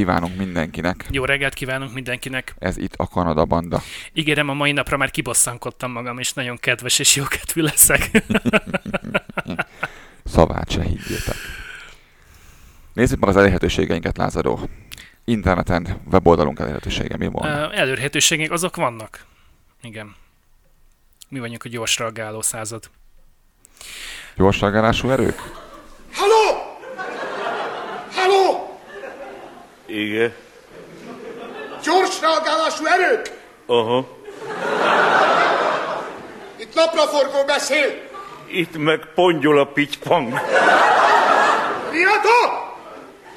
kívánunk mindenkinek. Jó reggelt kívánunk mindenkinek. Ez itt a Kanada Banda. Ígérem, a mai napra már kibosszankodtam magam, és nagyon kedves és jókedvű leszek. Szavát se higgyétek. Nézzük meg az elérhetőségeinket, Lázadó. Interneten, weboldalunk elérhetősége mi van? Elérhetőségek azok vannak. Igen. Mi vagyunk a gyors reagáló század. Gyors reagálású erők? Halló! Halló! Igen. Gyors reagálású erők! Aha. Itt napraforgó beszél! Itt meg pongyol a pitypang. Riadó!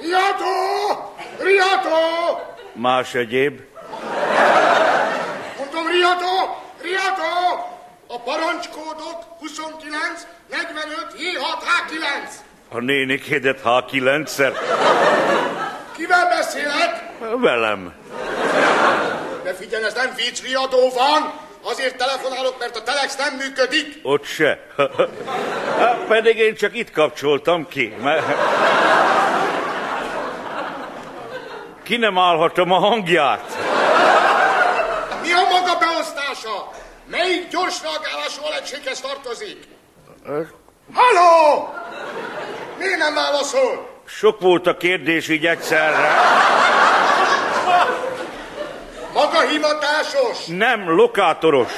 Riadó! Riadó! Más egyéb? Mondom, riadó! Riadó! A parancskódok 29, 45, 76, H9. A nénikédet H9-szer? Kivel beszélek? Velem. De figyelj, ez nem vicc, riadó van. Azért telefonálok, mert a telex nem működik. Ott se. Hát, pedig én csak itt kapcsoltam ki. Mert... Ki nem állhatom a hangját? Mi a maga beosztása? Melyik gyors reagálású alegységhez tartozik? Halló! Miért nem válaszol? Sok volt a kérdés így egyszerre. Maga hivatásos? Nem, lokátoros.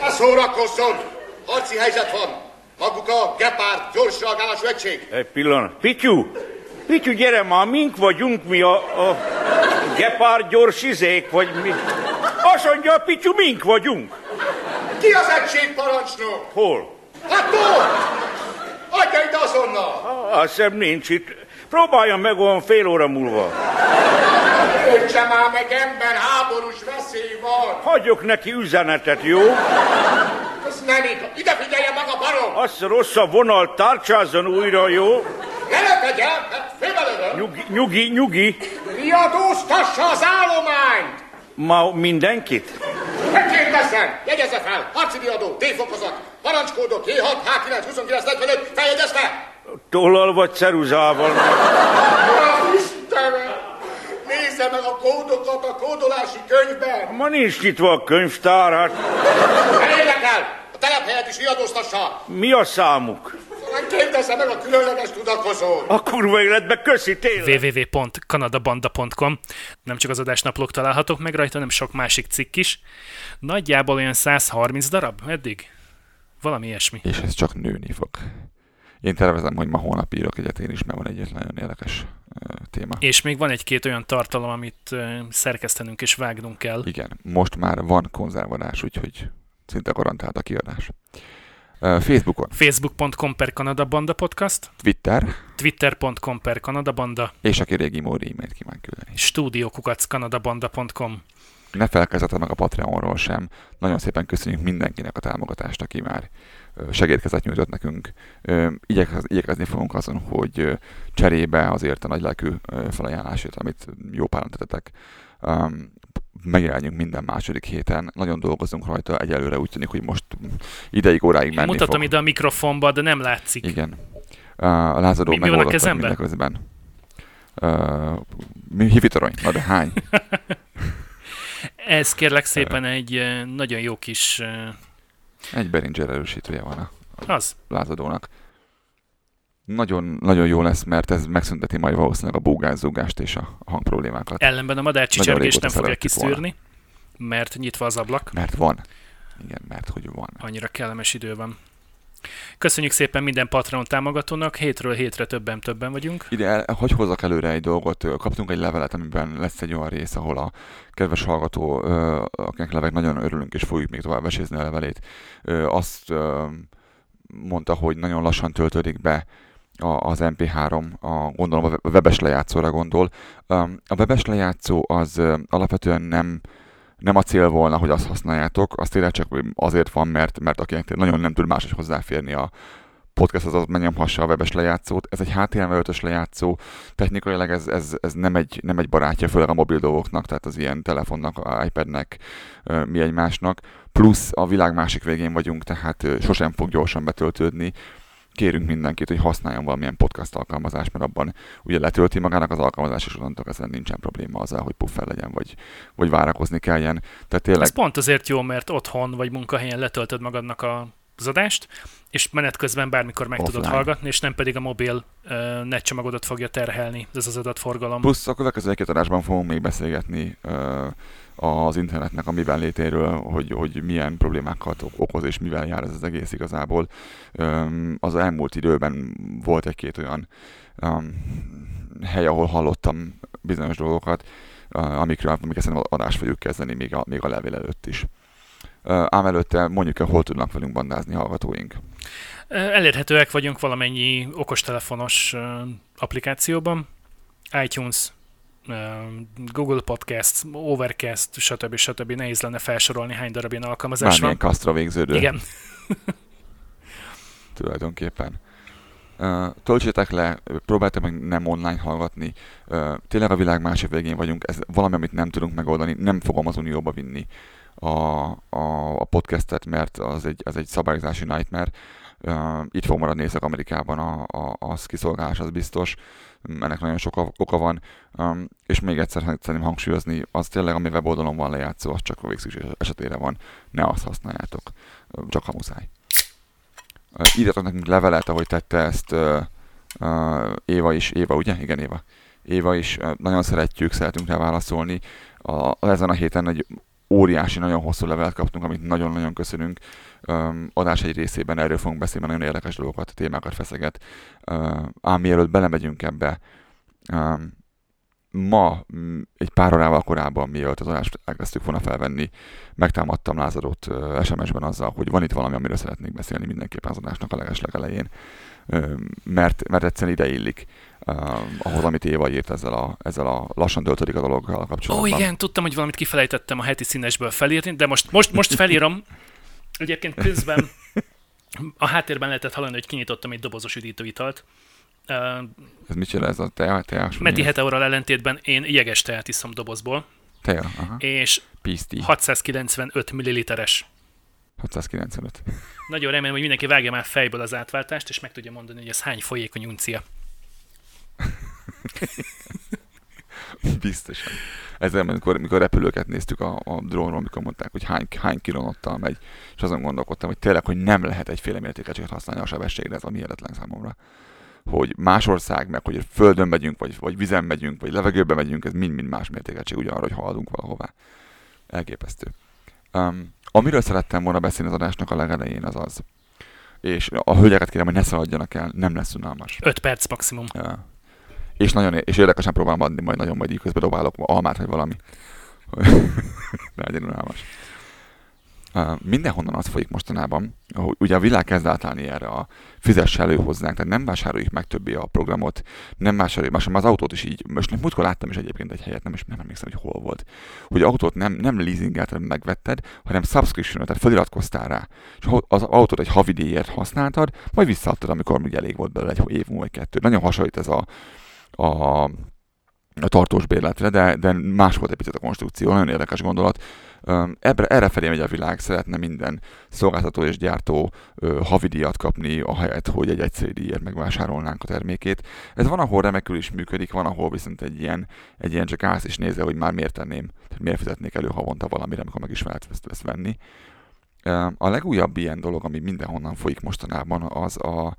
Ne szórakozzon! Harci helyzet van. Maguk a Gepard gyors reagálású egység. Egy pillanat. Pityu! Pityu, gyere már, mink vagyunk mi a, a gepár gyors izék, vagy mi? Azt mondja, Pityu, mink vagyunk. Ki az egység parancsnok? Hol? Hát ott! Adja ide azonnal! Azt hiszem nincs itt. Próbáljam meg olyan fél óra múlva. Öntse már meg ember, háborús veszély van! Hagyok neki üzenetet, jó? Ez nem igaz. Ide figyelje maga barom! Azt rossz a vonal, tárcsázzon újra, jó? Ne lepedj el, mert félbelövöm! Nyugi, nyugi, nyugi. Riadóztassa az állományt! Ma mindenkit? Megkérdezem! Jegyezze fel! Harci riadó, D-fokozat, parancskódok J6, H9, 29, 45, feljegyezte! Tollal vagy ceruzával? Ja, Istenem! Nézze meg a kódokat a kódolási könyvben! Ma nincs nyitva a könyvtár, hát Ne érdekel! A telephelyet is riadóztassa! mi a számuk? Nem kérdezze meg a különleges tudakozót! A kurva életbe köszi tényleg. www.kanadabanda.com Nem csak az adásnaplók találhatók meg rajta, hanem sok másik cikk is. Nagyjából olyan 130 darab eddig. Valami ilyesmi. És ez csak nőni fog. Én tervezem, hogy ma holnap írok egyet én is, mert van egy nagyon érdekes téma. És még van egy-két olyan tartalom, amit szerkesztenünk és vágnunk kell. Igen, most már van konzervadás, úgyhogy szinte garantált a kiadás. Facebookon, Facebook.com per Kanada Banda Podcast, Twitter, Twitter.com per Kanada Banda, és aki régi módi e-mailt kíván küldeni. stúdiókukackanadabanda.com. Ne felkezzetek meg a Patreonról sem. Nagyon szépen köszönjük mindenkinek a támogatást, aki már segédkezet nyújtott nekünk. Igyekez, igyekezni fogunk azon, hogy cserébe azért a nagylelkű felajánlásért, amit jó páran tettetek, megjelenjünk minden második héten. Nagyon dolgozunk rajta, egyelőre úgy tűnik, hogy most ideig, óráig menni mutatom fog. ide a mikrofonba, de nem látszik. Igen. A lázadó Mi- mi van a kezemben? mindeközben. Uh, mi hivitorony? Na de hány? Ez kérlek szépen egy nagyon jó kis... Egy Behringer erősítője van a Az. lázadónak. Nagyon, nagyon jó lesz, mert ez megszünteti majd valószínűleg a búgászúgást és a hangproblémákat. Ellenben a madárcsicsergést nem régóta fogja szerettük volna. kiszűrni, mert nyitva az ablak. Mert van. Igen, mert hogy van. Annyira kellemes idő van. Köszönjük szépen minden Patreon támogatónak, hétről hétre többen többen vagyunk. Ide, hogy hozzak előre egy dolgot, kaptunk egy levelet, amiben lesz egy olyan rész, ahol a kedves hallgató, akinek levek nagyon örülünk, és fogjuk még tovább vesézni a levelét, azt mondta, hogy nagyon lassan töltődik be a, az MP3, a, gondolom a we- a webes lejátszóra gondol. A webes lejátszó az alapvetően nem nem a cél volna, hogy azt használjátok, az tényleg csak azért van, mert, mert akinek nagyon nem tud máshogy hozzáférni a podcast, az, az megnyomhassa a webes lejátszót. Ez egy HTML5-ös lejátszó, technikailag ez, ez, ez nem, egy, nem egy barátja, főleg a mobil dolgoknak, tehát az ilyen telefonnak, iPadnek, mi egymásnak. Plusz a világ másik végén vagyunk, tehát sosem fog gyorsan betöltődni. Kérünk mindenkit, hogy használjon valamilyen podcast alkalmazást, mert abban ugye letölti magának az alkalmazás, és onnantól kezdve nincsen probléma azzal, hogy puffer legyen, vagy, vagy várakozni kelljen. Tehát tényleg... Ez pont azért jó, mert otthon vagy munkahelyen letöltöd magadnak a az adást, és menet közben bármikor meg Offline. tudod hallgatni, és nem pedig a mobil uh, netcsomagodat fogja terhelni ez az adatforgalom. Plusz a következő két adásban fogunk még beszélgetni uh, az internetnek a mivel létéről, hogy, hogy milyen problémákat okoz és mivel jár ez az egész igazából. Um, az elmúlt időben volt egy-két olyan um, hely, ahol hallottam bizonyos dolgokat, uh, amikről, amiket szerintem adást fogjuk kezdeni még a, még a levél előtt is ám előtte mondjuk el, hol tudnak velünk bandázni hallgatóink. Elérhetőek vagyunk valamennyi okostelefonos applikációban, iTunes, Google Podcast, Overcast, stb. stb. Nehéz lenne felsorolni, hány darab ilyen alkalmazás Bármilyen van. kasztra végződő. Igen. Tulajdonképpen. Uh, töltsétek le, próbáltak meg nem online hallgatni. Uh, tényleg a világ másik végén vagyunk, ez valami, amit nem tudunk megoldani, nem fogom az unióba vinni a, a, a podcastet, mert az egy, az egy szabályozási nightmare. Itt fog maradni Észak-Amerikában a, a, a kiszolgálás, az biztos. Ennek nagyon sok oka van. És még egyszer szeretném hangsúlyozni, az tényleg, ami weboldalon van lejátszó, az csak a végszükség esetére van. Ne azt használjátok, csak ha muszáj. Uh, írjatok nekünk levelet, ahogy tette ezt Éva is. Éva, ugye? Igen, Éva. Éva is. Nagyon szeretjük, szeretünk rá válaszolni. A, ezen a héten egy óriási, nagyon hosszú levelet kaptunk, amit nagyon-nagyon köszönünk. Um, adás egy részében erről fogunk beszélni, nagyon érdekes dolgokat, témákat feszeget. Uh, ám mielőtt belemegyünk ebbe, um, ma egy pár órával korábban, mielőtt az adást elkezdtük volna felvenni, megtámadtam Lázadót uh, SMS-ben azzal, hogy van itt valami, amiről szeretnék beszélni mindenképpen az adásnak a legeslegelején, uh, mert, mert egyszerűen ide illik uh, ahhoz, amit Éva írt ezzel a, ezzel a lassan töltődik a dologgal kapcsolatban. Ó, igen, tudtam, hogy valamit kifelejtettem a heti színesből felírni, de most, most, most felírom. Egyébként közben a háttérben lehetett hallani, hogy kinyitottam egy dobozos üdítőitalt. Uh, ez mit csinál ez a tea, teás? Meti Heteorral ellentétben én jeges teát iszom dobozból. Tea, aha. És Piszti. 695 milliliteres. 695. Nagyon remélem, hogy mindenki vágja már fejből az átváltást, és meg tudja mondani, hogy ez hány folyékony uncia. Biztosan. Ezzel, amikor, amikor repülőket néztük a, a drónról, amikor mondták, hogy hány, hány kilonottal megy, és azon gondolkodtam, hogy tényleg, hogy nem lehet egyféle mértékegységet használni a sebességre, ez a hihetetlen számomra. Hogy más ország, meg hogy földön megyünk, vagy, vagy vizen megyünk, vagy levegőben megyünk, ez mind-mind más mértékegység, ugyanarra, hogy haladunk valahová. Elképesztő. Um, amiről szerettem volna beszélni az adásnak a legelején, az az, és a hölgyeket kérem, hogy ne szaladjanak el, nem lesz unalmas. 5 perc maximum. Ja. És, nagyon, és érdekesen próbálom adni, majd nagyon majd így közben dobálok almát, vagy valami. ne legyen unalmas. Uh, mindenhonnan az folyik mostanában, hogy ugye a világ kezd átállni erre a fizess elő hozzánk, tehát nem vásároljuk meg többé a programot, nem vásároljuk, most az autót is így, most nem múltkor láttam is egyébként egy helyet, nem, is, nem emlékszem, hogy hol volt, hogy autót nem, nem leasingelted, megvetted, hanem subscription tehát feliratkoztál rá, és az autót egy havidéért használtad, majd visszaadtad, amikor még elég volt belőle egy év múlva, kettő. Nagyon hasonlít ez a, a, a tartós bérletre, de, de más volt picit a konstrukció, nagyon érdekes gondolat. Ebbre, erre felé megy a világ, szeretne minden szolgáltató és gyártó ö, havidíjat kapni, ahelyett, hogy egy egyszerű díjért megvásárolnánk a termékét. Ez van, ahol remekül is működik, van, ahol viszont egy ilyen, egy ilyen csak állsz és nézel, hogy már miért tenném, tehát miért fizetnék elő havonta valamire, amikor meg is lehet ezt venni. A legújabb ilyen dolog, ami mindenhonnan folyik mostanában, az a,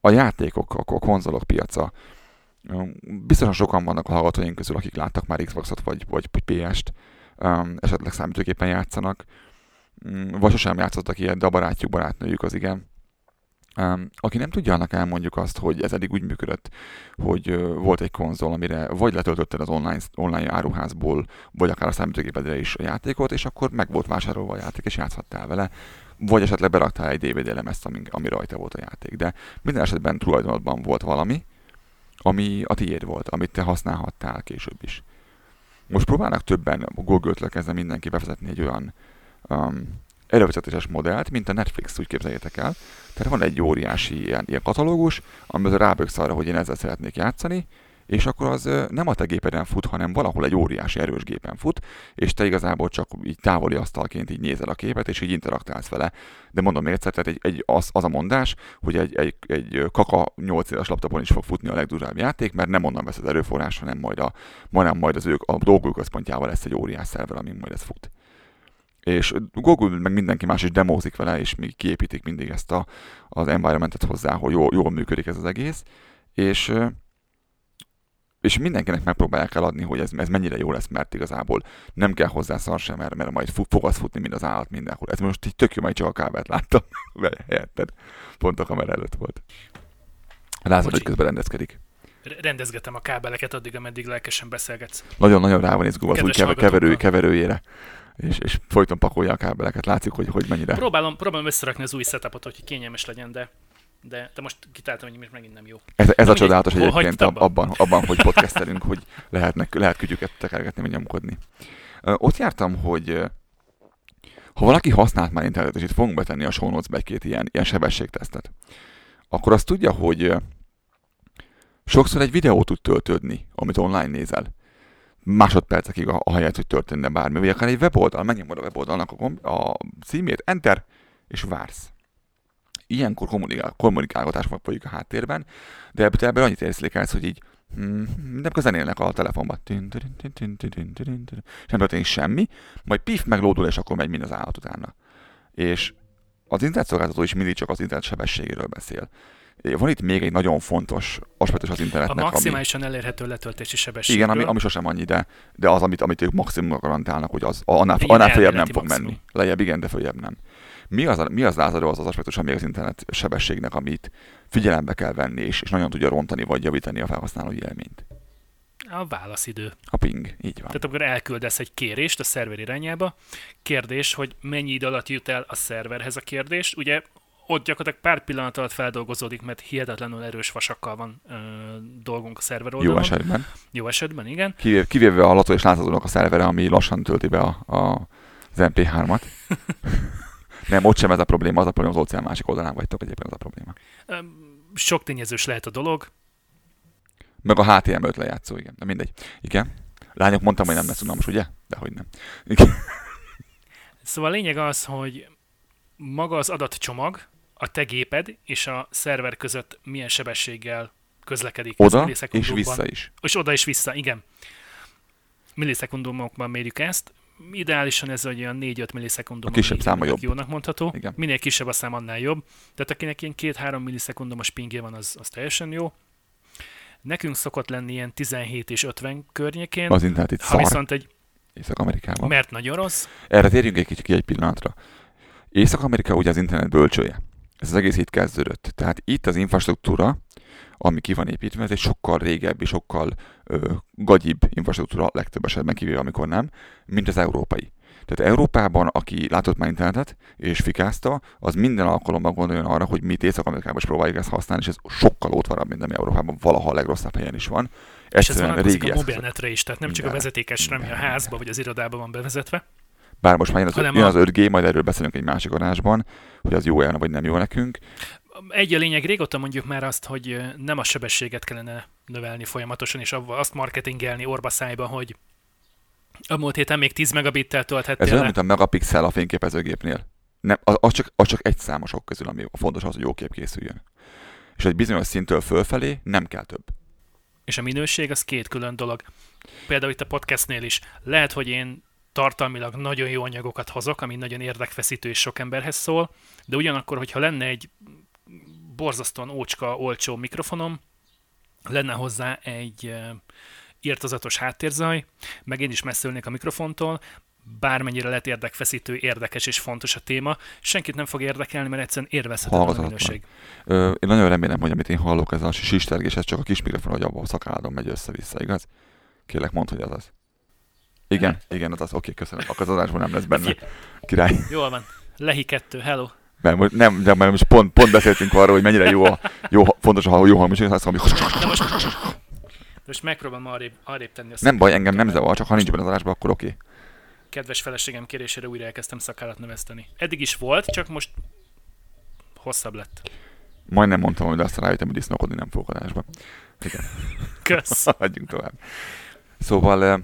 a játékok, a konzolok piaca. Biztosan sokan vannak a hallgatóink közül, akik láttak már Xboxot vagy, vagy PS-t, um, esetleg számítógépen játszanak, um, vagy sosem játszottak ilyet, de a barátjuk, barátnőjük az igen. Um, aki nem tudja, annak elmondjuk azt, hogy ez eddig úgy működött, hogy volt egy konzol, amire vagy letöltötted az online, online áruházból, vagy akár a számítógépedre is a játékot, és akkor meg volt vásárolva a játék, és játszhattál vele, vagy esetleg beraktál egy DVD lemezt, ami, ami rajta volt a játék. De minden esetben tulajdonodban volt valami, ami a tiéd volt, amit te használhattál később is. Most próbálnak többen Google-től kezdve mindenki bevezetni egy olyan um, elővezetéses modellt, mint a Netflix, úgy képzeljétek el. Tehát van egy óriási ilyen, ilyen katalógus, amiben ráböksz arra, hogy én ezzel szeretnék játszani, és akkor az nem a te gépeden fut, hanem valahol egy óriási erős gépen fut, és te igazából csak így távoli asztalként így nézel a képet, és így interaktálsz vele. De mondom még egyszer, tehát egy, egy, az, az, a mondás, hogy egy, egy, egy kaka 8 éves laptopon is fog futni a legdurvább játék, mert nem onnan vesz az erőforrás, hanem majd, a, majdnem majd az ők, a dolgok központjával lesz egy óriás szerver, amin majd ez fut és Google meg mindenki más is demózik vele, és mi kiépítik mindig ezt a, az environmentet hozzá, hogy jól, jól működik ez az egész, és és mindenkinek megpróbálják eladni, hogy ez, ez mennyire jó lesz, mert igazából nem kell hozzá szar sem, mert, mert majd fog az futni, mint az állat mindenhol. Ez most így tök jó, majd csak a kábelt láttam. Helyetted. Pont a kamera előtt volt. Látod, hogy közben rendezkedik. Rendezgetem a kábeleket addig, ameddig lelkesen beszélgetsz. Nagyon-nagyon rá van izgulva az új keverő, keverőjére és, és folyton pakolja a kábeleket. Látszik, hogy, hogy mennyire. Próbálom, próbálom összerakni az új setupot, hogy kényelmes legyen, de de, de most kitáltam, hogy megint nem jó. Ez, ez a csodálatos egyébként abban, abban, abban, hogy podcastelünk, hogy lehetnek, lehet kütyüket tekergetni, vagy nyomkodni. Ott jártam, hogy ha valaki használt már internetet, és itt fogunk betenni a show notes egy-két ilyen, ilyen sebességtesztet, akkor azt tudja, hogy sokszor egy videót tud töltődni, amit online nézel másodpercekig a, a helyet, hogy történne bármi. Vagy akár egy weboldal, megnyomod a weboldalnak a, gomb, a címét, enter, és vársz. Ilyenkor kommunikál, kommunikálgatás folyik a háttérben, de ebből, ebből annyit érzékelsz, hogy így hmm, nem közel élnek a telefonban. És nem történik semmi, majd pif meglódul, és akkor megy mind az állat utána. És az internetszolgáltató is mindig csak az internet sebességéről beszél. Van itt még egy nagyon fontos aspektus az internetnek. A maximálisan ami... elérhető letöltési sebesség. Igen, ami, ami sosem annyi, de, de az, amit, amit ők maximum garantálnak, hogy az annál, annál följebb nem fog maximum. menni. Lejjebb igen, de följebb nem. Mi az, mi az lázadó az az aspektus, ami az internet sebességnek, amit figyelembe kell venni, és, és nagyon tudja rontani vagy javítani a felhasználói élményt? A válaszidő. A ping, így van. Tehát akkor elküldesz egy kérést a szerver irányába. Kérdés, hogy mennyi idő alatt jut el a szerverhez a kérdés. Ugye ott gyakorlatilag pár pillanat alatt feldolgozódik, mert hihetetlenül erős vasakkal van ö, dolgunk a szerver oldalon. Jó esetben. Jó esetben, igen. Kivéve, kivéve a lató és láthatónak a szervere, ami lassan tölti be a, a, az MP3-at. Nem, ott sem ez a probléma, az a probléma az óceán másik oldalán vagytok, egyébként az a probléma. Sok tényezős lehet a dolog. Meg a HTML-t lejátszó, igen. De mindegy. Igen. Lányok, mondtam, hogy nem lesz unalmas, ugye? De hogy nem. Igen. Szóval a lényeg az, hogy maga az adatcsomag, a te géped és a szerver között milyen sebességgel közlekedik. Oda és vissza is. És oda és vissza, igen. Millisekundumokban mérjük ezt. Ideálisan ez egy olyan 4-5 millisekundum. A kisebb száma jobb. Jónak mondható. Igen. Minél kisebb a szám, annál jobb. Tehát akinek ilyen 2-3 millisekundumos pingje van, az, az teljesen jó. Nekünk szokott lenni ilyen 17 és 50 környékén. Az internet itt ha szar. viszont egy Észak-Amerikában. Mert nagyon rossz. Erre térjünk egy kicsit ki egy pillanatra. Észak-Amerika ugye az internet bölcsője. Ez az egész itt kezdődött. Tehát itt az infrastruktúra, ami ki van építve, ez egy sokkal régebbi, sokkal ö, gagyibb infrastruktúra legtöbb esetben kivéve, amikor nem, mint az európai. Tehát Európában, aki látott már internetet és fikázta, az minden alkalommal gondoljon arra, hogy mi Észak-Amerikában is próbáljuk ezt használni, és ez sokkal ótvarabb, mint ami Európában valaha a legrosszabb helyen is van. Egyszerűen és ez régi a mobilnetre is, tehát nem csak a vezetékesre, ami a házba vagy az irodában van bevezetve. Bár most már jön az, jön az 5G, majd erről beszélünk egy másik adásban, hogy az jó olyan, vagy nem jó nekünk. Egy a lényeg, régóta mondjuk már azt, hogy nem a sebességet kellene növelni folyamatosan, és azt marketingelni orba szájba, hogy a múlt héten még 10 megabittel tölthettél Ez olyan, mint a megapixel a fényképezőgépnél. Nem, az, az, csak, az csak egy számosok közül, ami fontos az, hogy jó kép készüljön. És egy bizonyos szintől fölfelé nem kell több. És a minőség az két külön dolog. Például itt a podcastnél is. Lehet, hogy én tartalmilag nagyon jó anyagokat hozok, ami nagyon érdekfeszítő és sok emberhez szól, de ugyanakkor, hogyha lenne egy borzasztóan ócska, olcsó mikrofonom, lenne hozzá egy írtozatos háttérzaj, meg én is messzülnék a mikrofontól, bármennyire lett érdekfeszítő, érdekes és fontos a téma, senkit nem fog érdekelni, mert egyszerűen érvezhetetlen a minőség. Ö, én nagyon remélem, hogy amit én hallok, ez a sistergés, ez csak a kis mikrofon, hogy abban a szakálladon megy össze-vissza, igaz? Kérlek, mondd, hogy az az. Igen, igen, az az, oké, köszönöm. Akkor az adásban nem lesz benne. Király. Jól van. Lehi kettő, hello. Mert most nem, de mert most pont, pont beszéltünk arról, hogy mennyire jó, a, jó fontos a jó hangos, azt mondom, hogy... most, most megpróbálom arrébb, arrébb tenni. Azt nem baj, engem nem zavar, csak ha nincs benne az adásban, akkor oké. Okay. Kedves feleségem kérésére újra elkezdtem szakállat növeszteni. Eddig is volt, csak most hosszabb lett. Majdnem mondtam, hogy azt rájöttem, hogy disznókodni nem fogok adásba. Igen. Kösz. Hagyjunk tovább. Szóval,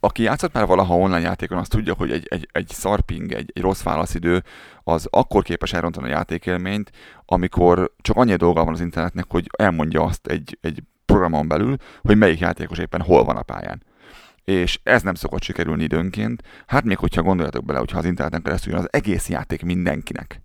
aki játszott már valaha online játékon, az tudja, hogy egy, egy, egy szarping, egy, egy rossz válaszidő, az akkor képes elrontani a játékélményt, amikor csak annyi dolga van az internetnek, hogy elmondja azt egy, egy programon belül, hogy melyik játékos éppen hol van a pályán. És ez nem szokott sikerülni időnként. Hát még hogyha gondoljatok bele, hogyha az interneten keresztül jön az egész játék mindenkinek,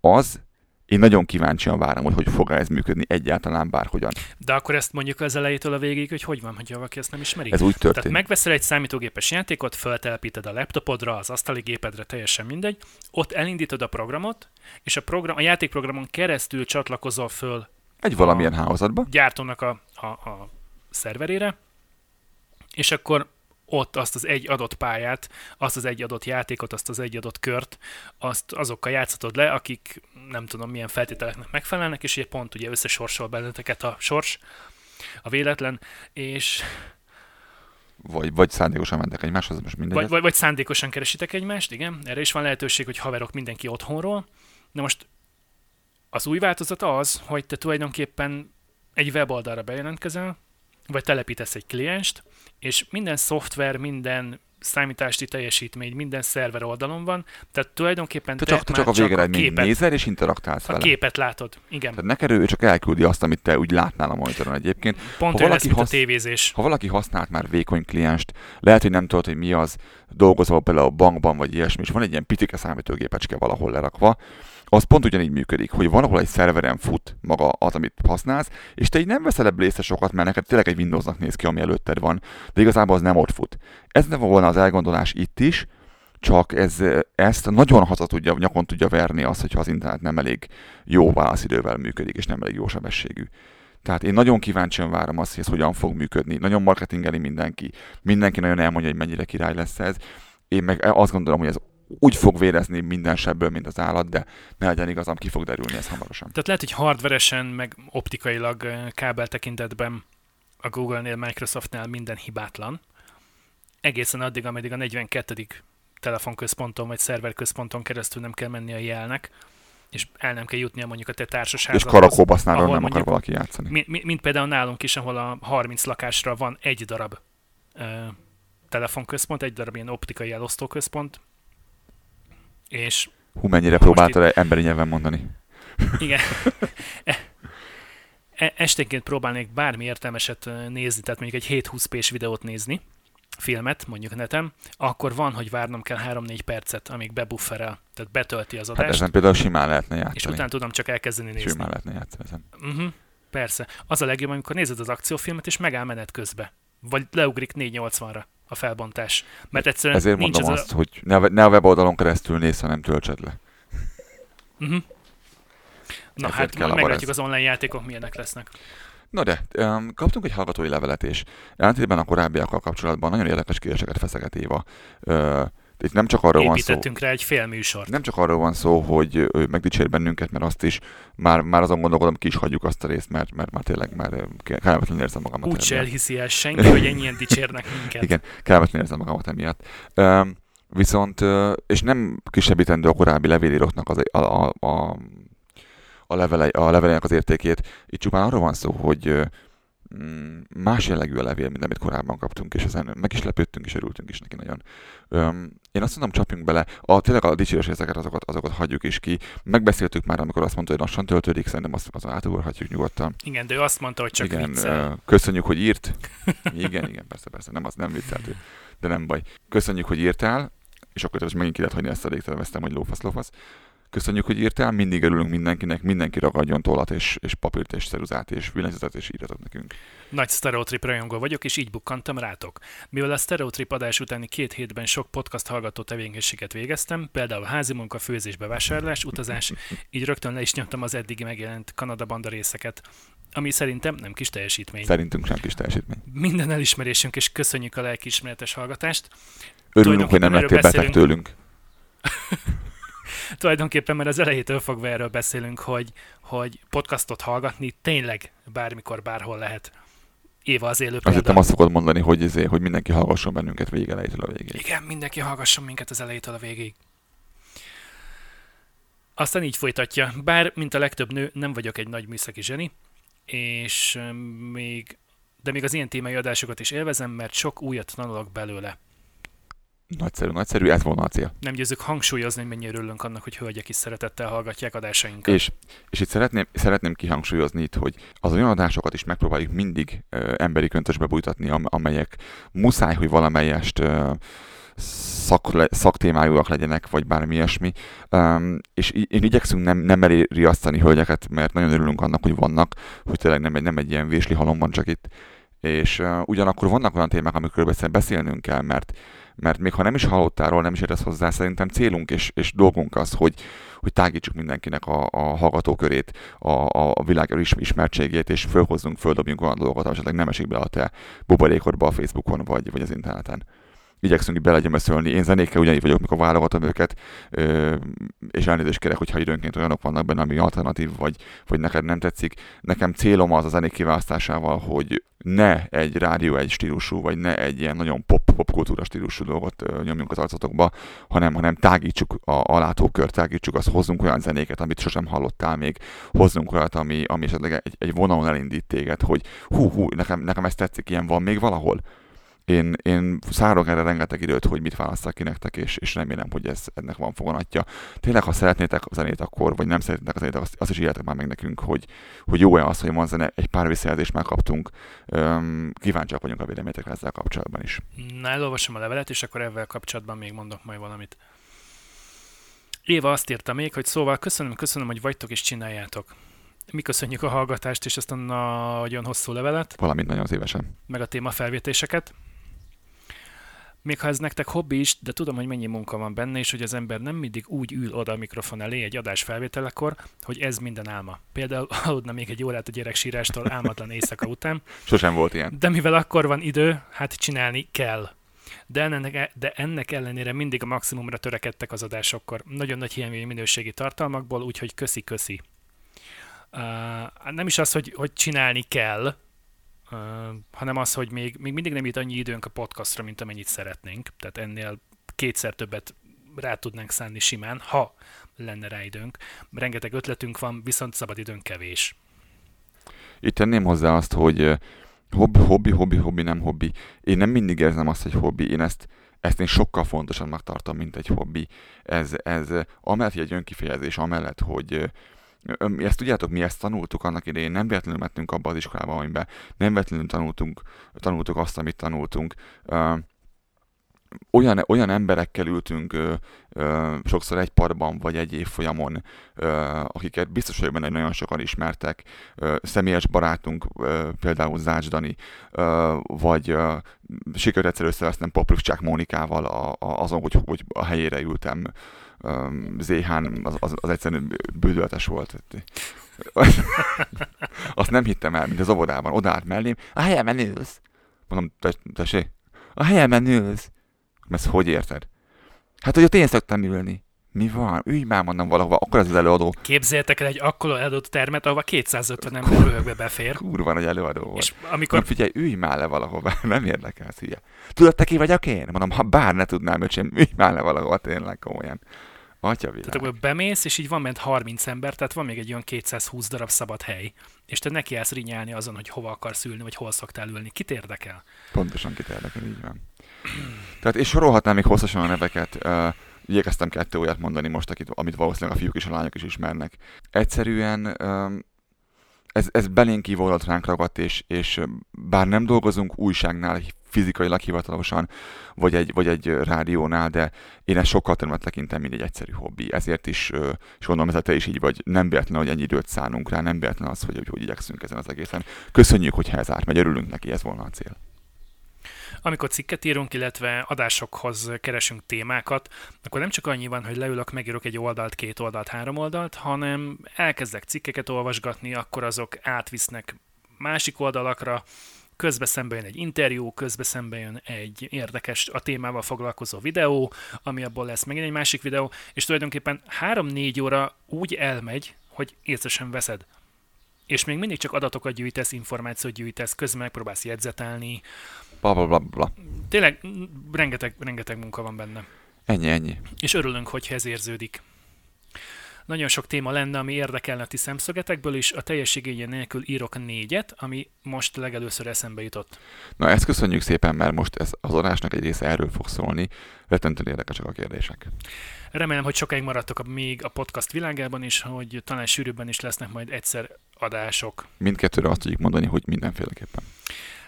az én nagyon kíváncsian várom, hogy hogy fog ez működni egyáltalán bárhogyan. De akkor ezt mondjuk az elejétől a végig, hogy hogy van, hogy valaki ezt nem ismeri? Ez úgy történt. Tehát megveszel egy számítógépes játékot, feltelepíted a laptopodra, az asztali gépedre, teljesen mindegy, ott elindítod a programot, és a, program, a játékprogramon keresztül csatlakozol föl Egy valamilyen hálózatba. gyártónak a, a, a szerverére, és akkor ott azt az egy adott pályát, azt az egy adott játékot, azt az egy adott kört, azt azokkal játszhatod le, akik nem tudom milyen feltételeknek megfelelnek, és ugye pont ugye összesorsol benneteket a sors, a véletlen, és Vagy, vagy szándékosan mentek egymáshoz, most mindegy. vagy, vagy, vagy szándékosan keresitek egymást, igen, erre is van lehetőség, hogy haverok mindenki otthonról. Na most az új változat az, hogy te tulajdonképpen egy weboldalra bejelentkezel, vagy telepítesz egy klienst, és minden szoftver, minden számítási teljesítmény, minden szerver oldalon van, tehát tulajdonképpen te te, csak, te csak a végeredményt képet, nézel és interaktálsz a vele. képet látod. Igen, Tehát neked ő csak elküldi azt, amit te úgy látnál a monitoron egyébként. pont ha valaki mint a hasz- tévézés. Ha valaki használt már vékony klienst, lehet, hogy nem tudod, hogy mi az, dolgozol bele a bankban, vagy ilyesmi, és van egy ilyen pitike számítógépecske valahol lerakva, az pont ugyanígy működik, hogy valahol egy szerveren fut maga az, amit használsz, és te így nem veszel ebből észre sokat, mert neked tényleg egy Windowsnak néz ki, ami előtted van, de igazából az nem ott fut. Ez nem volna az elgondolás itt is, csak ez, ezt nagyon haza tudja, nyakon tudja verni az, hogyha az internet nem elég jó válaszidővel működik, és nem elég jó sebességű. Tehát én nagyon kíváncsian várom azt, hogy ez hogyan fog működni. Nagyon marketingeli mindenki. Mindenki nagyon elmondja, hogy mennyire király lesz ez. Én meg azt gondolom, hogy ez úgy fog vérezni minden sebből, mint az állat, de ne legyen igazam, ki fog derülni ez hamarosan. Tehát lehet, hogy hardveresen, meg optikailag kábel tekintetben a Google-nél, Microsoftnál minden hibátlan. Egészen addig, ameddig a 42. telefonközponton vagy szerverközponton keresztül nem kell menni a jelnek, és el nem kell jutnia mondjuk a te És társasághoz. karakóbasznáról nem akar valaki játszani. Mi- mi- Mint például nálunk is, ahol a 30 lakásra van egy darab ö, telefonközpont, egy darab ilyen optikai elosztóközpont, és Hú, mennyire próbáltad emberi nyelven mondani. igen, E- e- esténként próbálnék bármi értelmeset nézni, tehát mondjuk egy 7-20 p videót nézni, filmet, mondjuk neten, akkor van, hogy várnom kell 3-4 percet, amíg bebufferel, tehát betölti az Hát adást, ezen például simán lehetne és játszani. utána tudom csak elkezdeni nézni. Simán lehetne játszani ezen. Uh-huh. Persze. Az a legjobb, amikor nézed az akciófilmet, és megáll menet közbe. Vagy leugrik 480-ra a felbontás. Mert egyszerűen Ezért nincs mondom ez azt, hogy ne, a- ne a weboldalon keresztül nézz, hanem töltsed le. A... Uh-huh. Na Ezért hát kell majd a meglátjuk barez. az online játékok milyenek lesznek. Na de, um, kaptunk egy hallgatói levelet, és ellentétben a korábbiakkal kapcsolatban nagyon érdekes kérdéseket feszeget Éva. Uh, itt nem csak arról van szó, rá egy fél műsort. nem csak arról van szó, hogy ő megdicsér bennünket, mert azt is, már, már azon gondolkodom, ki is hagyjuk azt a részt, mert, mert már tényleg már kellemetlenül érzem magamat. Úgy se emiatt. elhiszi el senki, hogy ennyien dicsérnek minket. Igen, kellemetlenül érzem magamat emiatt. Um, viszont, és nem kisebbítendő a korábbi levélíróknak az, a, a, a, a, levele, a levelének az értékét. Itt csupán arról van szó, hogy más jellegű a levél, mint amit korábban kaptunk, és ezen meg is lepődtünk, és örültünk is neki nagyon. Um, én azt mondom, csapjunk bele, a, tényleg a dicséres részeket, azokat, azokat hagyjuk is ki. Megbeszéltük már, amikor azt mondta, hogy lassan töltődik, szerintem azt, azon átugorhatjuk nyugodtan. Igen, de ő azt mondta, hogy csak igen, viccel. köszönjük, hogy írt. Igen, igen, persze, persze, nem az nem viccelt de nem baj. Köszönjük, hogy írtál, és akkor most megint ki lehet hagyni ezt a végteleveztem, hogy lófasz, lófasz. Köszönjük, hogy írtál, mindig örülünk mindenkinek, mindenki ragadjon tollat és, és papírt és ceruzát és villanyzetet és írjatok nekünk. Nagy Stereotrip rajongó vagyok, és így bukkantam rátok. Mivel a Stereotrip adás utáni két hétben sok podcast hallgató tevékenységet végeztem, például házi munka, főzés, bevásárlás, utazás, így rögtön le is nyomtam az eddigi megjelent Kanada banda részeket, ami szerintem nem kis teljesítmény. Szerintünk sem kis teljesítmény. Minden elismerésünk, és köszönjük a lelkiismeretes hallgatást. Örülünk, hogy nem lettél beteg tőlünk. Tulajdonképpen már az elejétől fogva erről beszélünk, hogy, hogy podcastot hallgatni tényleg bármikor, bárhol lehet. Éva az élő Azt példa. hittem azt szokod mondani, hogy, izé, hogy mindenki hallgasson bennünket végig elejétől a végéig. Igen, mindenki hallgasson minket az elejétől a végéig. Aztán így folytatja. Bár, mint a legtöbb nő, nem vagyok egy nagy műszaki zseni, és még de még az ilyen témai adásokat is élvezem, mert sok újat tanulok belőle. Nagyszerű, nagyszerű, ez volna a cél. Nem győzök hangsúlyozni, hogy mennyire örülünk annak, hogy hölgyek is szeretettel hallgatják adásainkat. És, és itt szeretném, szeretném kihangsúlyozni itt, hogy az olyan adásokat is megpróbáljuk mindig ö, emberi köntösbe bújtatni, am- amelyek muszáj, hogy valamelyest ö, szak, le, szaktémájúak legyenek, vagy bármi ilyesmi. Um, és én igyekszünk nem, nem elé riasztani hölgyeket, mert nagyon örülünk annak, hogy vannak, hogy tényleg nem egy, nem egy ilyen vésli halom van csak itt. És uh, ugyanakkor vannak olyan témák, amikről beszél, beszélnünk kell, mert mert még ha nem is hallottál nem is értesz hozzá, szerintem célunk és, és dolgunk az, hogy, hogy tágítsuk mindenkinek a, a hallgatókörét, a, a világ is, ismertségét, és fölhozzunk, földobjunk olyan dolgokat, esetleg nem esik bele a te buborékodba a Facebookon, vagy, vagy az interneten igyekszünk így belegyömöszölni. Én zenékkel ugyanígy vagyok, mikor válogatom őket, és elnézést kérek, hogyha időnként olyanok vannak benne, ami alternatív, vagy, vagy neked nem tetszik. Nekem célom az a zenék kiválasztásával, hogy ne egy rádió egy stílusú, vagy ne egy ilyen nagyon pop, pop kultúra stílusú dolgot nyomjunk az arcotokba, hanem, hanem tágítsuk a, a látókört, tágítsuk, azt hozzunk olyan zenéket, amit sosem hallottál még, hozzunk olyat, ami, ami esetleg egy, egy vonalon elindít téged, hogy hú, hú, nekem, nekem ez tetszik, ilyen van még valahol én, én szárok erre rengeteg időt, hogy mit választak ki nektek, és, és remélem, hogy ez ennek van foganatja. Tényleg, ha szeretnétek a zenét, akkor, vagy nem szeretnétek a zenét, azt, azt is írjátok már meg nekünk, hogy, hogy jó-e az, hogy van zene, egy pár visszajelzést megkaptunk. Üm, kíváncsiak vagyunk a véleményetekre ezzel kapcsolatban is. Na, elolvasom a levelet, és akkor ezzel kapcsolatban még mondok majd valamit. Éva azt írta még, hogy szóval köszönöm, köszönöm, hogy vagytok és csináljátok. Mi köszönjük a hallgatást és ezt a nagyon hosszú levelet, Valamint nagyon szívesen. meg a témafelvétéseket. Még ha ez nektek hobbi is, de tudom, hogy mennyi munka van benne, és hogy az ember nem mindig úgy ül oda a mikrofon elé egy adás felvételekor, hogy ez minden álma. Például aludna még egy órát a gyerek sírástól álmatlan éjszaka után, Sosem volt ilyen. de mivel akkor van idő, hát csinálni kell. De ennek, de ennek ellenére mindig a maximumra törekedtek az adásokkor. Nagyon nagy hiányú minőségi tartalmakból, úgyhogy köszi-köszi. Uh, nem is az, hogy, hogy csinálni kell, hanem az, hogy még, még mindig nem jut annyi időnk a podcastra, mint amennyit szeretnénk. Tehát ennél kétszer többet rá tudnánk szánni simán, ha lenne rá időnk. Rengeteg ötletünk van, viszont szabadidőnk kevés. Itt tenném hozzá azt, hogy hobbi, hobbi, hobbi, hobbi, nem hobbi. Én nem mindig érzem azt, hogy hobbi. Én ezt, ezt én sokkal fontosabbnak tartom, mint egy hobbi. Ez, ez amellett, hogy egy önkifejezés, amellett, hogy ezt tudjátok, mi ezt tanultuk annak idején, nem véletlenül mentünk abba az iskolába, amiben nem véletlenül tanultunk, tanultuk azt, amit tanultunk. Olyan, olyan emberekkel ültünk ö, ö, sokszor egy parban, vagy egy évfolyamon, ö, akiket biztos vagyok benne, hogy nagyon sokan ismertek, ö, személyes barátunk, ö, például Zács Dani, ö, vagy ö, sikerült egyszer összevesznem Poprivcsák Mónikával a, a, azon, hogy, hogy a helyére ültem. Ö, Zéhán az, az, az egyszerűen bődöletes volt. Azt nem hittem el, mint az óvodában. Odaállt mellém, a helyemen ülsz. Mondom, te- tessék, a helyemen ülsz. Ezt hogy érted? Hát, hogy ott én szoktam ülni. Mi van? Ülj már, mondom valahova, akkor ez az előadó. Képzeljétek el egy akkora eladott termet, ahova 250 ember röhögve befér. Kurva nagy előadó volt. És amikor figyelj, ülj már le valahova, nem érdekel, hülye. Tudod, te ki vagyok én? Mondom, ha bár ne tudnám, öcsém, ülj már le valahova, tényleg komolyan. Atya világ. Tehát akkor bemész, és így van ment 30 ember, tehát van még egy olyan 220 darab szabad hely, és te neki állsz rinyálni azon, hogy hova akarsz ülni, vagy hol szoktál ülni. Kit érdekel? Pontosan kit érdekel, így van. Tehát, és sorolhatnám még hosszasan a neveket. Uh, igyekeztem kettő olyat mondani most, akit, amit valószínűleg a fiúk és a lányok is ismernek. Egyszerűen ez, ez belénk kívólat ránk ragadt, és, és bár nem dolgozunk újságnál fizikailag hivatalosan, vagy egy, vagy egy rádiónál, de én ezt sokkal többet tekintem, mint egy egyszerű hobbi. Ezért is, és gondolom, ez te is így vagy, nem véletlen, hogy ennyi időt szánunk rá, nem véletlen az, hogy, hogy, hogy igyekszünk ezen az egészen. Köszönjük, hogy ez átmegy, örülünk neki, ez volna a cél. Amikor cikket írunk, illetve adásokhoz keresünk témákat, akkor nem csak annyi van, hogy leülök, megírok egy oldalt, két oldalt, három oldalt, hanem elkezdek cikkeket olvasgatni, akkor azok átvisznek másik oldalakra, közbe jön egy interjú, közbe jön egy érdekes a témával foglalkozó videó, ami abból lesz megint egy másik videó, és tulajdonképpen 3-4 óra úgy elmegy, hogy észre sem veszed. És még mindig csak adatokat gyűjtesz, információt gyűjtesz, közben megpróbálsz jegyzetelni. Bla, bla, bla, bla. Tényleg rengeteg, rengeteg munka van benne. Ennyi, ennyi. És örülünk, hogy ez érződik. Nagyon sok téma lenne, ami érdekelne a ti szemszögetekből is. A teljes igénye nélkül írok négyet, ami most legelőször eszembe jutott. Na ezt köszönjük szépen, mert most ez az adásnak egy része erről fog szólni. Rettentően érdekesek a kérdések. Remélem, hogy sokáig maradtok a, még a podcast világában is, hogy talán sűrűbben is lesznek majd egyszer adások. Mindkettőre azt tudjuk mondani, hogy mindenféleképpen.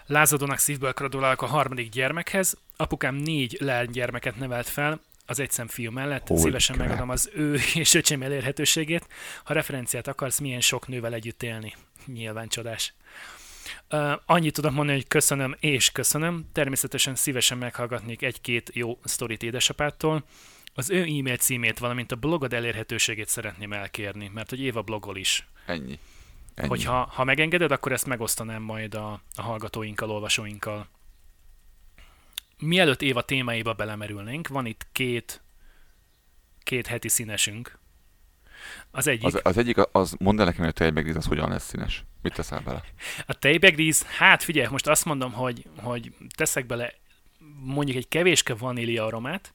Lázadónak szívből gratulálok a harmadik gyermekhez. Apukám négy leánygyermeket nevelt fel, az egyszem fiú mellett. Holy Szívesen crap. megadom az ő és öcsém elérhetőségét. Ha referenciát akarsz, milyen sok nővel együtt élni. Nyilván csodás. Uh, annyit tudok mondani, hogy köszönöm és köszönöm. Természetesen szívesen meghallgatnék egy-két jó sztorit édesapától. Az ő e-mail címét, valamint a blogod elérhetőségét szeretném elkérni, mert hogy Éva blogol is. Ennyi. Ennyi. Hogyha ha megengeded, akkor ezt megosztanám majd a, a hallgatóinkkal, olvasóinkkal. Mielőtt Éva témáiba belemerülnénk, van itt két, két heti színesünk. Az egyik, Az, az egyik, az mondd el nekem, hogy a tejbegríz az hogyan lesz színes. Mit teszel bele? a tejbegríz, hát figyelj, most azt mondom, hogy, hogy teszek bele mondjuk egy kevéske vanília aromát,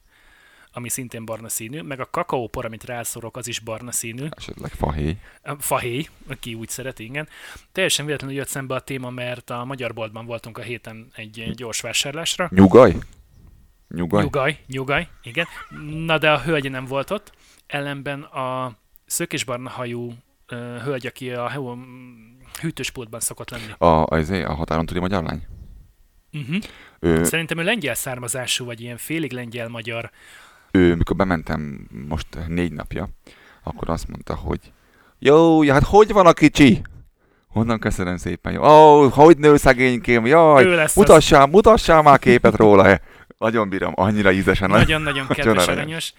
ami szintén barna színű, meg a kakaópor, amit rászorok, az is barna színű. Esetleg fahéj. Fahéj, aki úgy szereti, igen. Teljesen véletlenül jött szembe a téma, mert a Magyar Boltban voltunk a héten egy gyors vásárlásra. Nyugaj? Nyugaj? Nyugaj, nyugaj, igen. Na de a hölgy nem volt ott, ellenben a szökésbarna hajú ö, hölgy, aki a hú- hűtőspultban szokott lenni. A, az, a határon túli magyar lány? Uh-huh. Ő, Szerintem ő lengyel származású, vagy ilyen félig lengyel-magyar. Ő, mikor bementem most négy napja, akkor azt mondta, hogy jó, ja, hát hogy van a kicsi? Honnan köszönöm szépen? Ó, hogy nő szegénykém? Jaj, mutassál, mutassál már képet róla. Nagyon bírom, annyira ízesen. Nagyon-nagyon kedves, aranyos. aranyos.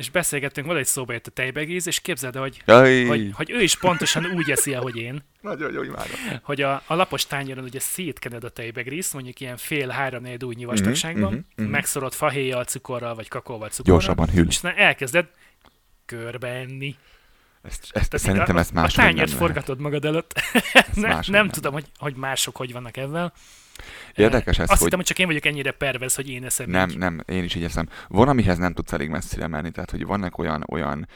És beszélgettünk, valahogy szóba jött a tejbegíz, és képzeld, el, hogy, Jaj, hogy, hogy ő is pontosan úgy eszi, ahogy én. nagyon jó imádom. hogy a, a lapos tányéron ugye szétkened a tejbegrízt, mondjuk ilyen fél három négy újnyi vastagságban, mhm, mhm. megszorod fahéjjal, cukorral, vagy kakaóval, cukorral, Gyorsabban hűl. és aztán elkezded körbe enni. Ezt, ezt, Tehát szerintem a, ezt a máshogy tányért nem lehet. forgatod magad előtt. ne, nem nem tudom, hogy, hogy mások hogy vannak ebben. Érdekes ez, Azt hogy- hittem, hogy csak én vagyok ennyire pervers, hogy én eszem Nem, így. nem, én is így eszem. Van, amihez nem tudsz elég messzire menni, tehát hogy vannak olyan, olyan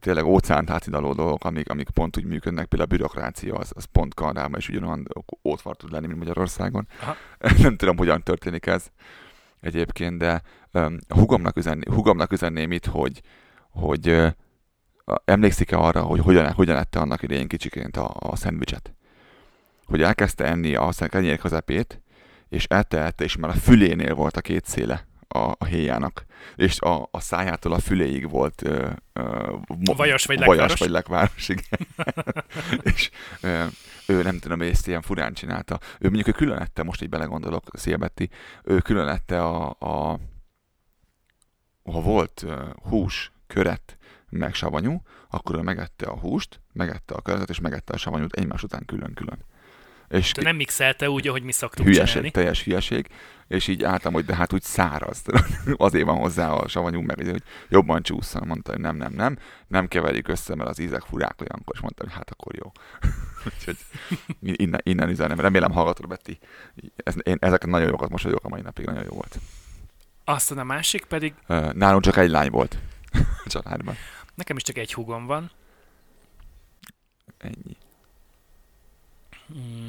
tényleg óceánt átidaló dolgok, amik, amik pont úgy működnek, például a bürokrácia, az, az pont Kanadában is ugyanolyan ótvar tud lenni, mint Magyarországon. Aha. nem tudom, hogyan történik ez egyébként, de um, hugomnak, üzenni, hugomnak üzenném itt, hogy, hogy uh, emlékszik-e arra, hogy hogyan, hogyan ette annak idején kicsiként a, a szendvicset? Hogy elkezdte enni a kenyér közepét, és ette, és már a fülénél volt a két széle a, a héjának, és a, a szájától a füléig volt ö, ö, Vajas vagy vajas lekváros. vagy lekváros, igen. és ö, ő nem tudom, ezt ilyen furán csinálta. Ő mondjuk ő külön ette, most így belegondolok, Szia Betty, ő külön ette a, a ha volt ö, hús, köret, meg savanyú, akkor ő megette a húst, megette a köretet, és megette a savanyút egymás után külön-külön. És De nem mixelte úgy, ahogy mi szoktuk hülyeség, csinálni. teljes hülyeség, és így álltam, hogy de hát úgy száraz. Azért van hozzá a savanyú, meg hogy jobban csúszson. Mondta, hogy nem, nem, nem, nem keverjük össze, mert az ízek furák olyankor, és mondta, hogy hát akkor jó. Úgyhogy innen, innen üzenem. Remélem hallgatod, Betty. Ez, én ezeket nagyon jókat mosolyogok a mai napig, nagyon jó volt. Aztán a másik pedig, Nálunk csak egy lány volt a családban. nekem is csak egy húgom van, Ennyi. Mm.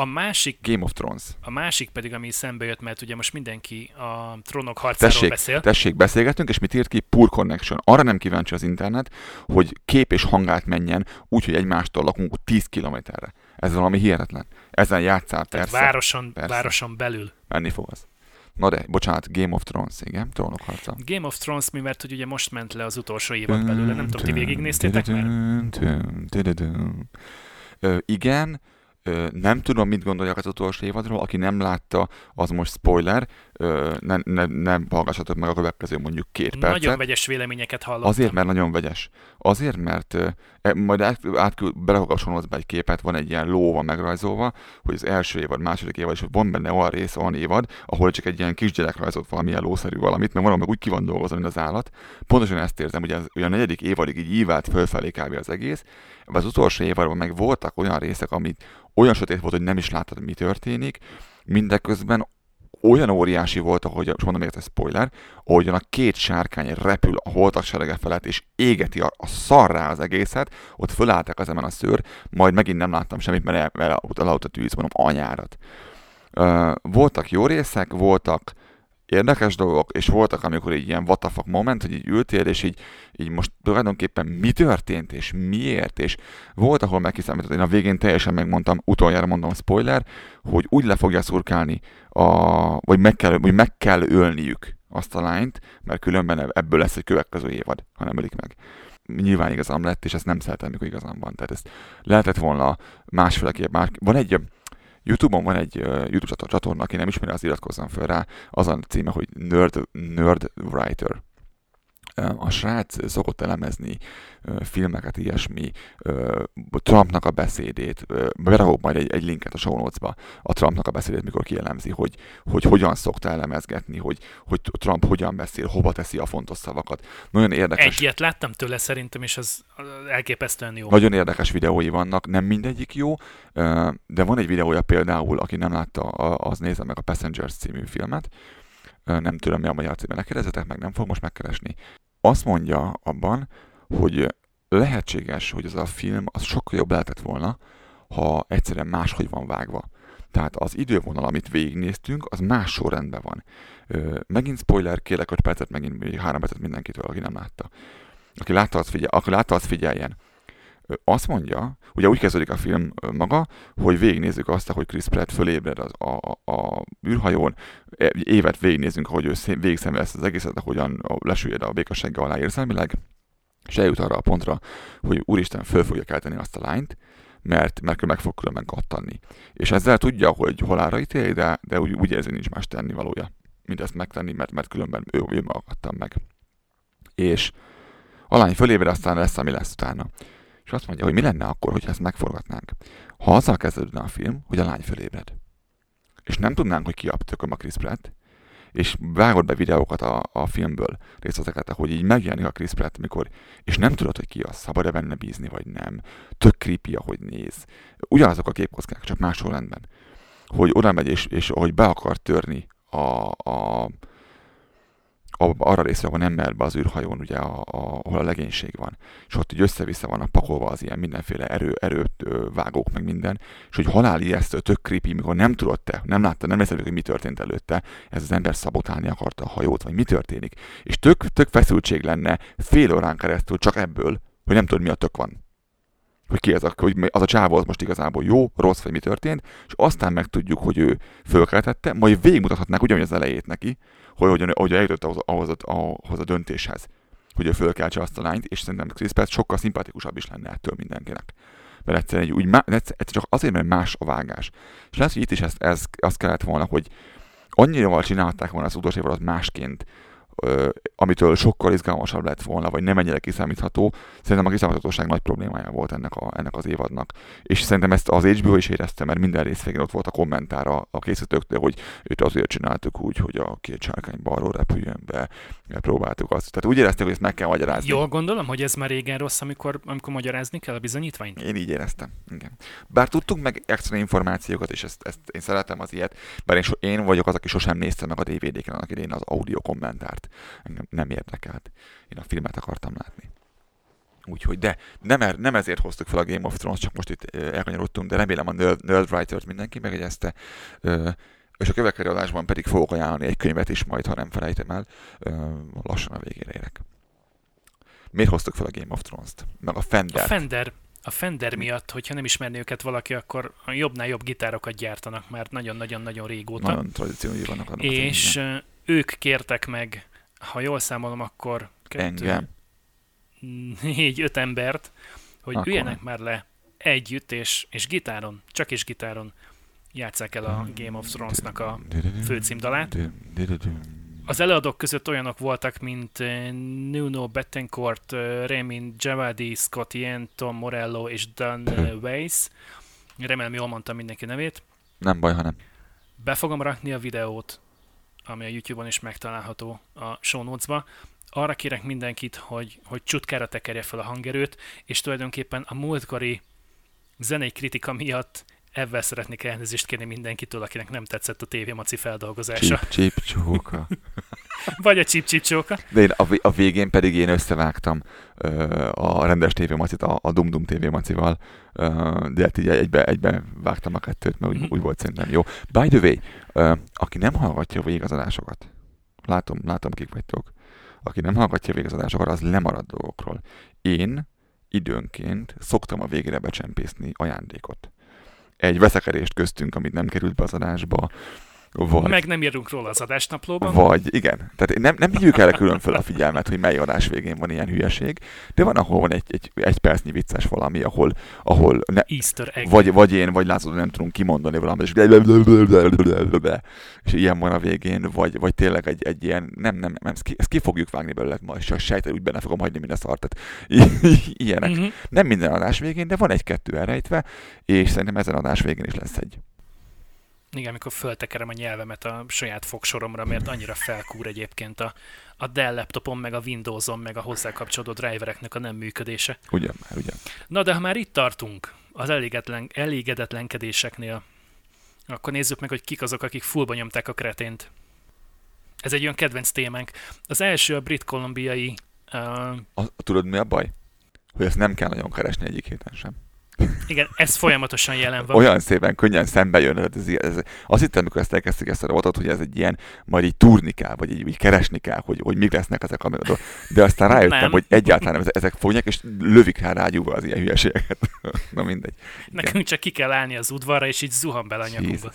A másik, Game of Thrones. a másik pedig, ami szembe jött, mert ugye most mindenki a trónok harcáról Tessék, beszél. tessék, beszélgetünk, és mit írt ki? Poor connection. Arra nem kíváncsi az internet, hogy kép és hangát menjen úgy, hogy egymástól lakunk 10 kilométerre. Ez valami hihetetlen. Ezen játszál, Tehát persze. városon, persze. városon belül. Menni fog az. Na de, bocsánat, Game of Thrones, igen, trónok harca. Game of Thrones, mi mert hogy ugye most ment le az utolsó évad belőle, nem tudom, ti végignéztétek már? Ö, igen, nem tudom, mit gondoljak az utolsó évadról. Aki nem látta, az most spoiler. Ne, ne, ne hallgassatok meg a következő mondjuk két percet. Nagyon vegyes véleményeket hallottam. Azért, mert nagyon vegyes. Azért, mert e, majd át, átküld, belehallgassolod be egy képet, van egy ilyen ló van megrajzolva, hogy az első évad, második évad, és van benne olyan rész, olyan évad, ahol csak egy ilyen kisgyerek rajzolt valamilyen lószerű valamit, mert valami úgy ki van dolgozva, mint az állat. Pontosan ezt érzem, hogy az, hogy a negyedik évadig így ívált fölfelé kb. az egész, az utolsó évadban meg voltak olyan részek, amit olyan sötét volt, hogy nem is láttad, mi történik, mindeközben olyan óriási volt, ahogy, most mondom, ez spoiler, ahogyan a két sárkány repül a holtak serege felett, és égeti a, a szarrá az egészet, ott fölálltak az emen a szőr, majd megint nem láttam semmit, mert el, el, a tűz, mondom, anyárat. Uh, voltak jó részek, voltak érdekes dolgok, és voltak, amikor így ilyen what the fuck moment, hogy így ültél, és így, így most tulajdonképpen mi történt, és miért, és volt, ahol megkiszámított, én a végén teljesen megmondtam, utoljára mondom spoiler, hogy úgy le fogja szurkálni, a, vagy, meg kell, vagy meg kell ölniük azt a lányt, mert különben ebből lesz egy következő évad, ha nem ölik meg. Nyilván igazam lett, és ezt nem szeretem, mikor igazam van. Tehát ezt lehetett volna másféleképp. Már, van egy Youtube-on van egy YouTube csatorna, aki nem ismeri, az iratkozzam fel rá. Az címe, hogy Nerd, Nerd Writer a srác szokott elemezni filmeket, ilyesmi, Trumpnak a beszédét, berakok majd egy, egy linket a show notes-ba, a Trumpnak a beszédét, mikor kielemzi, hogy, hogy hogyan szokta elemezgetni, hogy, hogy Trump hogyan beszél, hova teszi a fontos szavakat. Nagyon érdekes. Egy ilyet láttam tőle szerintem, és az elképesztően jó. Nagyon érdekes videói vannak, nem mindegyik jó, de van egy videója például, aki nem látta, az nézze meg a Passengers című filmet, nem tudom, mi a magyar címe, ne kérdezzetek meg, nem fog most megkeresni azt mondja abban, hogy lehetséges, hogy az a film az sokkal jobb lehetett volna, ha egyszerűen máshogy van vágva. Tehát az idővonal, amit végignéztünk, az más sorrendben van. Megint spoiler, kérlek 5 percet, megint 3 percet mindenkitől, aki nem látta. Aki látta, az, figyel, aki látta, az figyeljen azt mondja, ugye úgy kezdődik a film maga, hogy végignézzük azt, hogy Chris Pratt fölébred az, a, a, a űrhajón, e, évet végignézünk, hogy ő végigszem lesz az egészet, ahogyan lesüllyed a békassággal alá érzelmileg, és eljut arra a pontra, hogy úristen föl fogja kelteni azt a lányt, mert, mert meg fog különben kattanni. És ezzel tudja, hogy hol ára ítél, de, de úgy, úgy érzi, nincs más tenni valója, mint ezt megtenni, mert, mert különben ő, ő maga meg. És a lány fölébred, aztán lesz, ami lesz utána és azt mondja, hogy mi lenne akkor, hogyha ezt megforgatnánk. Ha azzal kezdődne a film, hogy a lány fölébred. És nem tudnánk, hogy ki a tököm a Chris Pratt, és vágod be videókat a, a filmből, részleteket, hogy így megjelenik a Chris Pratt, mikor, és nem tudod, hogy ki az, szabad-e benne bízni, vagy nem. Tök creepy, ahogy néz. Ugyanazok a képkockák, csak más sorrendben. Hogy oda megy, és, és ahogy be akar törni a, a, arra részre, ahol nem mehet be az űrhajón, ugye, a, a, ahol a legénység van. És ott így össze-vissza vannak pakolva az ilyen mindenféle erő, erőt vágók, meg minden. És hogy halál ijesztő, tök creepy, mikor nem tudod te, nem látta, nem észrevetted, hogy mi történt előtte, ez az ember szabotálni akarta a hajót, vagy mi történik. És tök, tök feszültség lenne fél órán keresztül csak ebből, hogy nem tudod, mi a tök van hogy ki ez a, hogy az a csávó az most igazából jó, rossz, vagy mi történt, és aztán megtudjuk, hogy ő fölkeltette, majd végigmutathatnák ugyanúgy az elejét neki, hogy hogyan, hogy eljutott ahhoz, ahhoz, ahhoz a döntéshez, hogy ő fölkeltse azt a lányt, és szerintem Chris Pratt sokkal szimpatikusabb is lenne ettől mindenkinek. Mert egyszerűen úgy, egyszer, csak azért, mert más a vágás. És lesz, hogy itt is ezt, ez, azt kellett volna, hogy annyira csinálták volna az utolsó évadot másként, amitől sokkal izgalmasabb lett volna, vagy nem ennyire kiszámítható. Szerintem a kiszámíthatóság nagy problémája volt ennek, a, ennek az évadnak. És szerintem ezt az HBO is érezte, mert minden rész végén ott volt a kommentára a készítőktől, hogy őt azért csináltuk úgy, hogy a két sárkány balról repüljön be, próbáltuk azt. Tehát úgy érezték, hogy ezt meg kell magyarázni. Jól gondolom, hogy ez már régen rossz, amikor, amikor magyarázni kell a bizonyítványt? Én így éreztem. Igen. Bár tudtunk meg extra információkat, és ezt, ezt én szeretem az ilyet, bár én, so, én vagyok az, aki sosem nézte meg a DVD-ken annak idején az audio kommentárt engem nem érdekelt. Én a filmet akartam látni. Úgyhogy, de nem, er, nem ezért hoztuk fel a Game of Thrones, csak most itt elkanyarodtunk, de remélem a Nerd, Nerd Writer-t mindenki megegyezte. És a következő adásban pedig fogok ajánlani egy könyvet is majd, ha nem felejtem el. Lassan a végére érek. Miért hoztuk fel a Game of Thrones-t? Meg a Fender. A Fender, a Fender miatt, hogyha nem ismerné őket valaki, akkor jobbnál jobb gitárokat gyártanak már nagyon-nagyon-nagyon régóta. Nagyon tradíciói vannak. És ők kértek meg ha jól számolom, akkor kettő, Engem. négy, öt embert, hogy akkor. üljenek már le együtt, és, és gitáron, csak is gitáron játsszák el a Game of Thrones-nak a főcímdalát. Az előadók között olyanok voltak, mint eh, Nuno Bettencourt, eh, Ramin Javadi, Scott Yen, Tom Morello és Dan eh, Weiss. Remélem jól mondtam mindenki nevét. Nem baj, hanem. Be fogom rakni a videót ami a YouTube-on is megtalálható a show notes-ba. Arra kérek mindenkit, hogy, hogy csutkára tekerje fel a hangerőt, és tulajdonképpen a múltkori zenei kritika miatt Ebben szeretnék elnézést kérni mindenkitől, akinek nem tetszett a TV Maci feldolgozása. Csíp, csíp, csóka. Vagy a csíp csíp csóka. De én a, vé- a végén pedig én összevágtam a rendes TV Macit a, a Dum Dum TV Macival, ö, de hát így egybe, egybe vágtam a kettőt, mert úgy, Mhm. úgy volt szerintem jó. By the way, aki nem hallgatja végig az adásokat, látom, látom kik vagytok, aki nem hallgatja végig az adásokat, az lemarad dolgokról. Én időnként szoktam a végére becsempészni ajándékot. Egy veszekedést köztünk, amit nem került be az adásba, vagy, Meg nem írunk róla az adásnaplóban. vagy, igen. Tehát nem, nem hívjuk erre külön fel a figyelmet, hogy mely adás végén van ilyen hülyeség, de van, ahol van egy, egy, egy percnyi vicces valami, ahol, ahol ne, Easter egg. vagy, vagy én, vagy László nem tudunk kimondani valamit, és, és ilyen van a végén, vagy, vagy tényleg egy, egy ilyen, nem, nem, nem, ezt ki, ezt ki fogjuk vágni belőle majd, csak sejtel úgy benne fogom hagyni minden szart, tehát ilyenek. Mhm. Nem minden adás végén, de van egy-kettő elrejtve, és szerintem ezen adás végén is lesz egy. Igen, amikor föltekerem a nyelvemet a saját fogsoromra, mert annyira felkúr egyébként a, a Dell laptopon, meg a Windowson, meg a hozzá kapcsolódó drivereknek a nem működése. Ugyan már, ugye. Na de ha már itt tartunk, az elégedetlen, elégedetlenkedéseknél, akkor nézzük meg, hogy kik azok, akik fullba nyomták a kretént. Ez egy olyan kedvenc témánk. Az első a brit-kolumbiai uh, A, tudod mi a baj? Hogy ezt nem kell nagyon keresni egyik héten sem. Igen, ez folyamatosan jelen van. Olyan szépen, könnyen szembe jön. Ez, ez, azt hittem, amikor ezt elkezdtük ezt a robotot, hogy ez egy ilyen, majd így túrni kell, vagy így, így keresni kell, hogy, hogy mik lesznek ezek a dolgok. De aztán rájöttem, Nem. hogy egyáltalán nem, ezek fogják, és lövik rá rágyúva az ilyen hülyeségeket. Na mindegy. Igen. Nekünk csak ki kell állni az udvarra, és így zuhan bele a nyakunkba.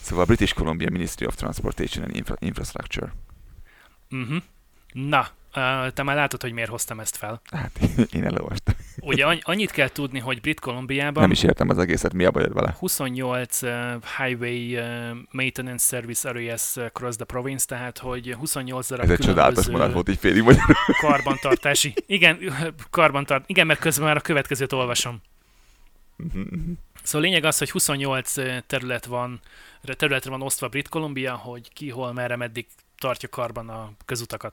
Szóval a British Columbia Ministry of Transportation and Infra- Infrastructure. Uh-huh. Na, te már látod, hogy miért hoztam ezt fel. Hát én elolvastam. Ugye anny- annyit kell tudni, hogy Brit-Kolumbiában Nem is értem az egészet, mi a bajod vele? 28 uh, highway uh, maintenance service areas across the province, tehát hogy 28 darab Ez egy csodálatos mondat volt így félig magyarul. karbantartási. Igen, karbantart. Igen, mert közben már a következőt olvasom. Szóval lényeg az, hogy 28 ö, terület van, területre van osztva Brit Columbia, hogy ki, hol, merre, meddig tartja karban a közutakat.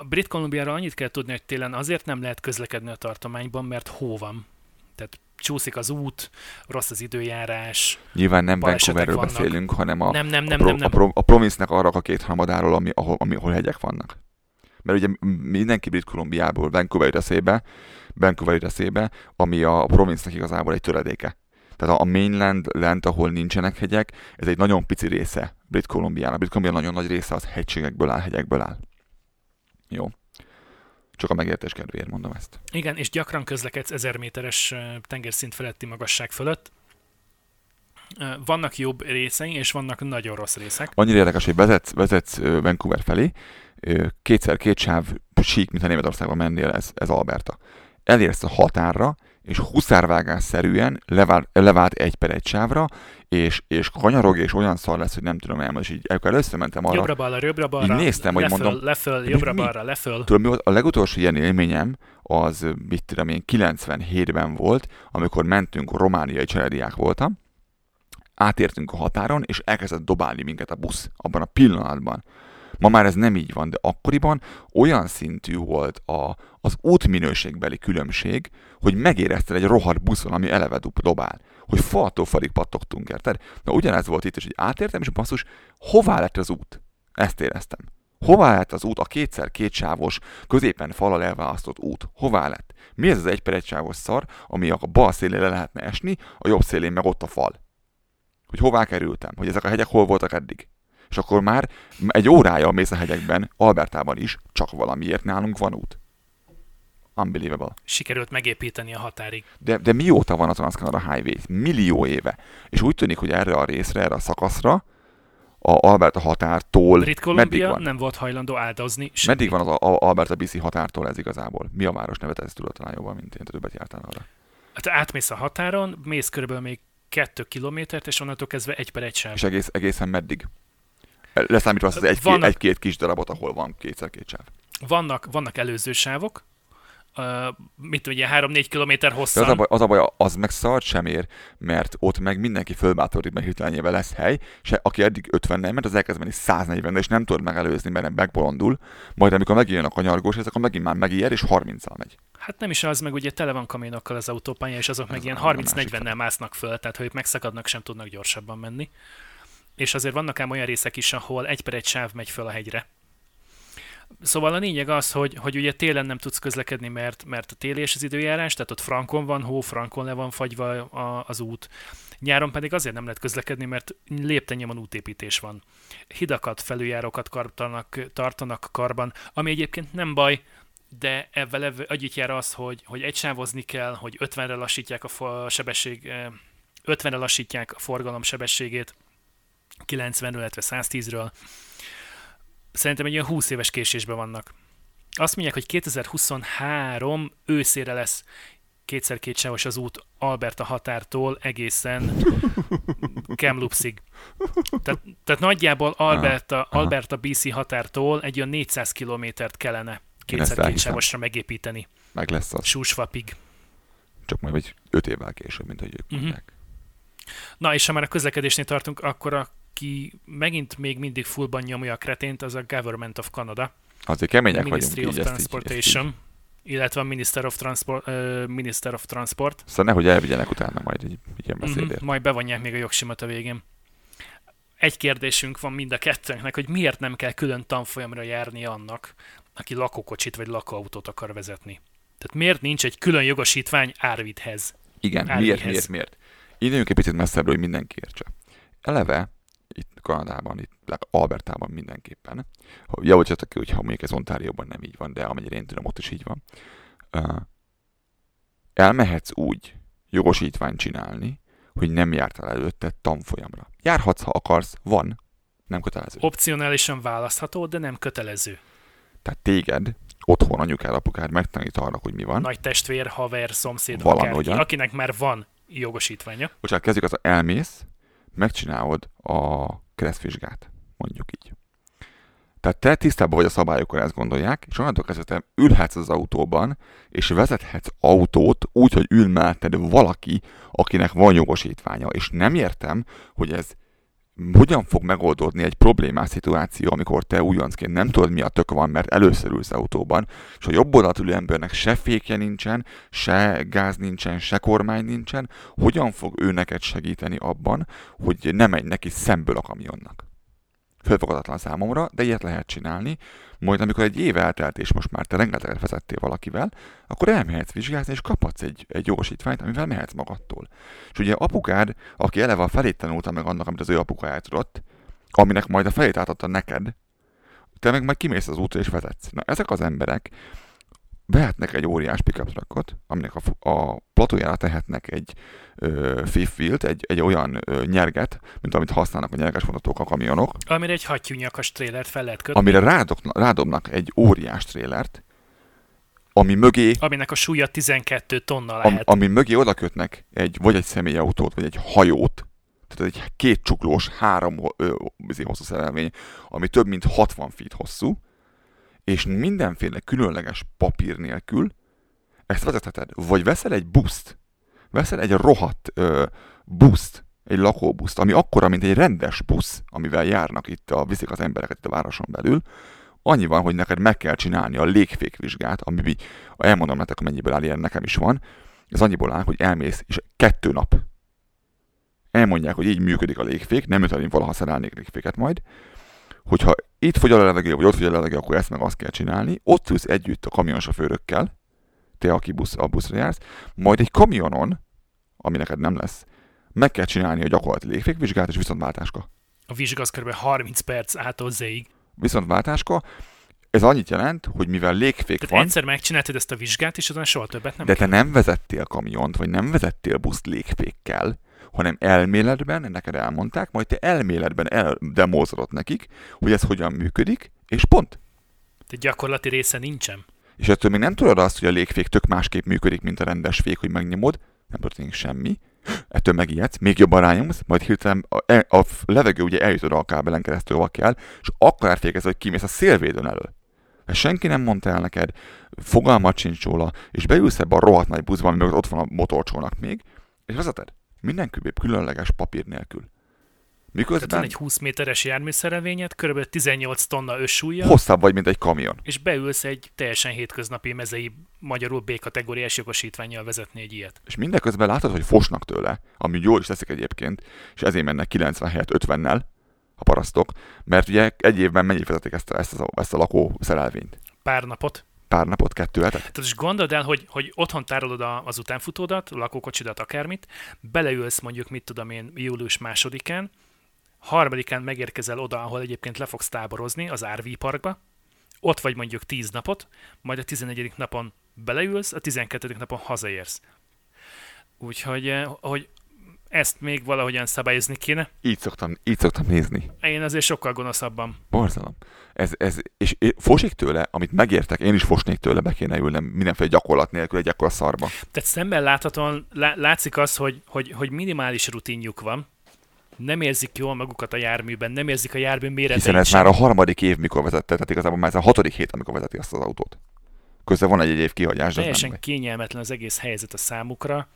A Brit Columbiára annyit kell tudni, hogy télen azért nem lehet közlekedni a tartományban, mert hó van. Tehát csúszik az út, rossz az időjárás. Nyilván nem Vancouverről beszélünk, hanem a, nem, nem, a, nem, pro, nem, nem. a, pro, a province-nek arra a két hamadáról, ami, ahol, ami, ahol hegyek vannak. Mert ugye mindenki Brit Kolumbiából Vancouver eszébe, Vancouver eszébe, ami a province-nek igazából egy töredéke. Tehát a, a mainland lent, ahol nincsenek hegyek, ez egy nagyon pici része Brit Kolumbiának. Brit Kolumbia nagyon nagy része az hegységekből áll, hegyekből áll. Jó. Csak a megértés kedvéért mondom ezt. Igen, és gyakran közlekedsz 1000 méteres tengerszint feletti magasság fölött. Vannak jobb részei, és vannak nagyon rossz részek. Annyira érdekes, hogy vezetsz, vezetsz Vancouver felé, kétszer két sáv sík, mintha Németországban mennél, ez, ez Alberta. Elérsz a határra, és huszárvágásszerűen levált, levált egy per egy sávra, és, és kanyarog, és olyan szar lesz, hogy nem tudom elmondani, és így amikor először arra, Jobbra-balra, jobbra-balra, Így néztem, hogy leföl, mondom, leföl, jobbra-balra, leföl. Tudod, mi volt? A legutolsó ilyen élményem az, mit tudom én, 97-ben volt, amikor mentünk, romániai családiák voltam, átértünk a határon, és elkezdett dobálni minket a busz abban a pillanatban. Ma már ez nem így van, de akkoriban olyan szintű volt a, az útminőségbeli különbség, hogy megérezted egy rohadt buszon, ami eleve dobál. Hogy faltól falig pattogtunk, érted? Na ugyanez volt itt is, hogy átértem, és basszus, hová lett az út? Ezt éreztem. Hová lett az út, a kétszer kétsávos, középen falal elválasztott út? Hová lett? Mi ez az egy per egy szar, ami a bal szélén le lehetne esni, a jobb szélén meg ott a fal? Hogy hová kerültem? Hogy ezek a hegyek hol voltak eddig? És akkor már egy órája mész a hegyekben, Albertában is, csak valamiért nálunk van út. Unbelievable. Sikerült megépíteni a határig. De, de mióta van a Trans-Canada Highway? Millió éve. És úgy tűnik, hogy erre a részre, erre a szakaszra, a Alberta határtól Brit meddig Columbia van? nem volt hajlandó áldozni. semmit. Meddig van az a- a Alberta BC határtól ez igazából? Mi a város neve? Te ezt tudod talán jobban, mint én, többet jártál arra. Hát átmész a határon, mész körülbelül még kettő kilométert, és onnantól kezdve egy per egy sáv. És egész, egészen meddig? Leszámítva azt az egy, egy-két kis darabot, ahol van kétszer két sáv. Vannak, vannak előző sávok, uh, mit tudja, 3-4 kilométer De az hosszan. a, baj, az a baj, az meg szart sem ér, mert ott meg mindenki fölbátoríт, mert hirtelenjében lesz hely, és aki eddig 50 ment, az elkezd menni 140 és nem tud megelőzni, mert megbolondul. Majd amikor megjön a kanyargós, ez akkor megint már megijed, és 30-al megy. Hát nem is az, meg ugye tele van kamionokkal az autópálya, és azok meg Ez ilyen a másik 30-40-nel másznak föl, tehát ha ők megszakadnak, sem tudnak gyorsabban menni. És azért vannak ám olyan részek is, ahol egy per egy sáv megy föl a hegyre. Szóval a lényeg az, hogy, hogy ugye télen nem tudsz közlekedni, mert, mert a téli és az időjárás, tehát ott frankon van hó, frankon le van fagyva a, az út. Nyáron pedig azért nem lehet közlekedni, mert léptennyomon útépítés van. Hidakat, felüljárókat tartanak, tartanak karban, ami egyébként nem baj, de ebben együtt jár az, hogy, hogy egysávozni kell, hogy 50-re lassítják a sebesség, eh, 50-re lassítják a forgalom sebességét, 90-ről, illetve 110-ről. Szerintem egy olyan 20 éves késésben vannak. Azt mondják, hogy 2023 őszére lesz kétszer kétsávos az út Alberta határtól egészen Kamloopsig. Tehát, tehát nagyjából Alberta. Alberta BC határtól egy olyan 400 kilométert kellene ezt kétszer elhiszem. kétsávosra megépíteni. Meg lesz az. Súsvapig. Csak majd egy 5 évvel később, mint hogy ők Mhm. mondják. Na és ha már a közlekedésnél tartunk, akkor aki megint még mindig fullban nyomja a kretént, az a Government of Canada, Azért kemények Ministry vagyunk of így, ezt így, ezt így. Transportation, illetve a Minister of Transport, uh, Minister of Transport. Szóval nehogy elvigyenek utána majd egy ilyen Mhm, beszédért. majd bevonják még a jogsimat a végén. Egy kérdésünk van mind a kettőnknek, hogy miért nem kell külön tanfolyamra járni annak, aki lakókocsit vagy lakóautót akar vezetni. Tehát miért nincs egy külön jogosítvány Árvidhez? Igen, Árvihez. miért, miért, miért? Időnk egy picit messzebbről, hogy mindenki értse. Eleve, itt Kanadában, itt Albertában mindenképpen, javítsatok ki, hogyha mondjuk ez Ontárióban nem így van, de amennyire én tudom, ott is így van. Uh, elmehetsz úgy jogosítványt csinálni, hogy nem jártál előtte tanfolyamra. Járhatsz, ha akarsz, van, nem kötelező. Opcionálisan választható, de nem kötelező. Tehát téged otthon anyukád, apukád megtanít arra, hogy mi van. Nagy testvér, haver, szomszéd, akárki, akinek már van jogosítványa. Bocsánat, kezdjük az, elmész, megcsinálod a keresztvizsgát, mondjuk így. Tehát te tisztában vagy a szabályokkal, ezt gondolják, és onnantól kezdve ülhetsz az autóban, és vezethetsz autót úgy, hogy ül melletted valaki, akinek van jogosítványa. És nem értem, hogy ez hogyan fog megoldódni egy problémás szituáció, amikor te újoncként nem tudod, mi a tök van, mert először ülsz autóban, és a jobb oldalt ülő embernek se fékje nincsen, se gáz nincsen, se kormány nincsen, hogyan fog ő neked segíteni abban, hogy ne menj neki szemből a kamionnak? Fölfogadatlan számomra, de ilyet lehet csinálni. Majd amikor egy év eltelt, és most már te rengeteget vezettél valakivel, akkor elmehetsz vizsgázni, és kaphatsz egy, egy jogosítványt, amivel mehetsz magadtól. És ugye apukád, aki eleve a felét tanulta meg annak, amit az ő apuka eltudott, aminek majd a felét átadta neked, te meg majd kimész az útra és vezetsz. Na, ezek az emberek vehetnek egy óriás pickup truckot, aminek a, a platójára tehetnek egy ö, fifth wheel-t, egy, egy olyan ö, nyerget, mint amit használnak a nyerges vonatok a kamionok, Amire egy hattyúnyakas trélert fel lehet kötni, amire rádok, rádobnak egy óriás trélert, ami mögé, aminek a súlya 12 tonna am, lehet. ami mögé oda kötnek egy, vagy egy személyautót, vagy egy hajót, tehát egy két csuklós, három ö, izé, hosszú szerelvény, ami több mint 60 feet hosszú, és mindenféle különleges papír nélkül ezt vezetheted. Vagy veszel egy buszt, veszel egy rohadt ö, buszt, egy lakóbuszt, ami akkora, mint egy rendes busz, amivel járnak itt, a, viszik az embereket itt a városon belül, annyi van, hogy neked meg kell csinálni a légfékvizsgát, ami így- elmondom nektek, mennyiből áll ilyen, nekem is van, ez annyiból áll, hogy elmész, és kettő nap. Elmondják, hogy így működik a légfék, nem jut valaha szerelnék légféket majd, hogyha itt fogy a levegő, vagy ott fogy a levegő, akkor ezt meg azt kell csinálni, ott ülsz együtt a kamionsofőrökkel, te, aki busz, a buszra jársz, majd egy kamionon, ami neked nem lesz, meg kell csinálni a gyakorlati légfékvizsgát és viszontváltáska. A vizsga az kb. 30 perc ától Z-ig. Viszontváltáska, ez annyit jelent, hogy mivel légfék Tehát van, egyszer megcsináltad ezt a vizsgát, és utána soha többet nem de kell. te nem vezettél kamiont, vagy nem vezettél buszt légfékkel, hanem elméletben neked elmondták, majd te elméletben eldemózolod nekik, hogy ez hogyan működik, és pont. De gyakorlati része nincsen. És ettől még nem tudod azt, hogy a légfék tök másképp működik, mint a rendes fék, hogy megnyomod, nem történik semmi, ettől megijedsz, még jobban rányomsz, majd hirtelen a, e, a levegő ugye eljut oda a kábelen keresztül, ahol kell, és akkor átfékezz, hogy kimész a szélvédőn elől. Ezt senki nem mondta el neked, fogalmat sincs róla, és beülsz ebbe a rohadt nagy buszba, ami ott van a motorcsónak még, és vezeted. Minden különleges papír nélkül. Miközben... Tehát van egy 20 méteres járműszerelvényed, kb. 18 tonna összsúlya. Hosszabb vagy, mint egy kamion. És beülsz egy teljesen hétköznapi mezei, magyarul B-kategóriás jogosítványjal vezetni egy ilyet. És mindeközben látod, hogy fosnak tőle, ami jól is teszik egyébként, és ezért mennek 90 helyett 50-nel a parasztok, mert ugye egy évben mennyit vezetik ezt a, ezt a, ezt a lakó szerelvényt? Pár napot pár napot, kettő hetet? Tehát is gondold el, hogy, hogy otthon tárolod az utánfutódat, lakókocsidat, akármit, beleülsz mondjuk, mit tudom én, július másodikán, harmadikán megérkezel oda, ahol egyébként le fogsz táborozni, az RV parkba, ott vagy mondjuk 10 napot, majd a 11. napon beleülsz, a 12. napon hazaérsz. Úgyhogy eh, hogy ezt még valahogyan szabályozni kéne. Így szoktam, így szoktam nézni. Én azért sokkal gonoszabban. Borzalom. Ez, ez, és fosik tőle, amit megértek, én is fosnék tőle, be kéne ülnem mindenféle gyakorlat nélkül egy akkora szarba. Tehát szemben láthatóan látszik az, hogy, hogy, hogy minimális rutinjuk van, nem érzik jól magukat a járműben, nem érzik a jármű méreteit Hiszen ez sem. már a harmadik év, mikor vezette, tehát igazából már ez a hatodik hét, amikor vezeti azt az autót. Közben van egy, egy év kihagyás. Teljesen kényelmetlen az egész helyzet a számukra,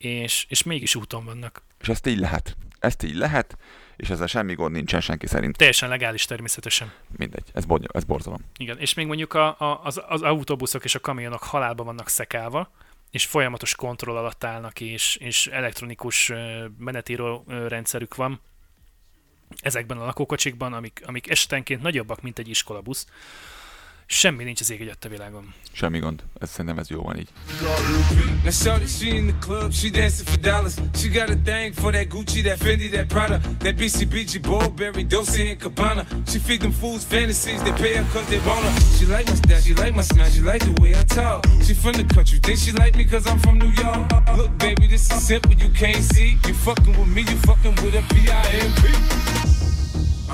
és, és mégis úton vannak. És ezt így lehet. Ezt így lehet, és ezzel semmi gond nincsen senki szerint. Teljesen legális természetesen. Mindegy, ez, bo- ez borzalom. Igen, és még mondjuk a, a, az, az autóbuszok és a kamionok halálba vannak szekálva, és folyamatos kontroll alatt állnak, és, és elektronikus menetíró rendszerük van ezekben a lakókocsikban, amik, amik esetenként nagyobbak, mint egy iskolabusz. Semmi nincs az ég a világon. Semmi gond. Ez szerintem ez jó van így. Now shorty, she in the club, she dancing for dollars. She got a thing for that Gucci, that Fendi, that Prada, that BCBG, Burberry, Dolce and Cabana. She feed them fools fantasies, they pay her cause they want her. She like my style, she like my smile, she like the way I talk. She from the country, think she like me cause I'm from New York. Look, baby, this is simple, you can't see. You fucking with me, you fucking with a P-I-M-P.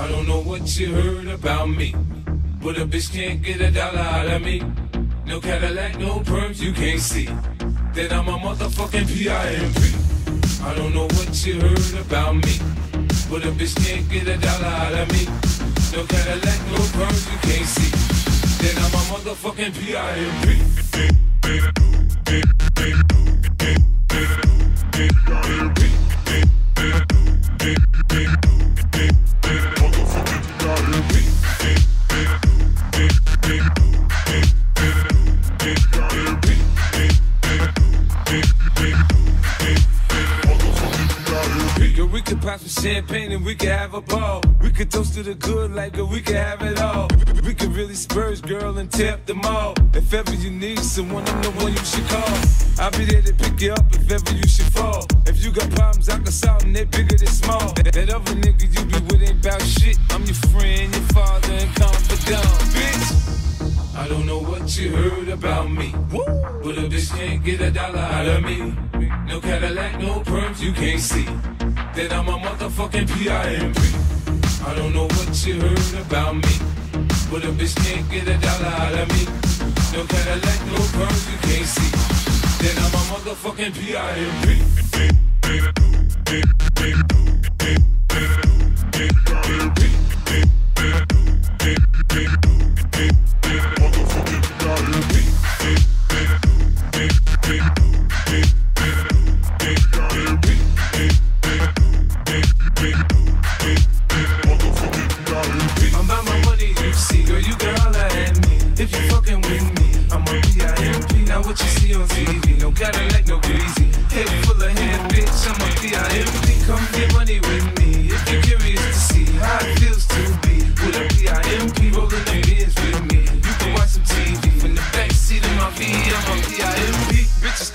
I don't know what you heard about me. But a bitch can't get a dollar out of me. No Cadillac, no perms, you can't see. That I'm a motherfucking P.I.M.P. I don't know what you heard about me. But a bitch can't get a dollar out of me. No Cadillac, no perms, you can't see. That I'm a motherfucking P.I.M.P. pop some champagne and we could have a ball. We could toast to the good like we could have it all. We could really spurge, girl, and tap them all. If ever you need someone, I'm the one you should call. I'll be there to pick you up if ever you should fall. If you got problems, I can solve them, they bigger than small. That other nigga you be with ain't about shit. I'm your friend, your father, and confidant, bitch. I don't know what you heard about me, but a bitch can't get a dollar out of me. No Cadillac, no perms, you can't see that I'm a motherfucking P.I.M.P. I don't know what you heard about me, but a bitch can't get a dollar out of me. No Cadillac, no pearls, you can't see that I'm a motherfucking P.I.M.P.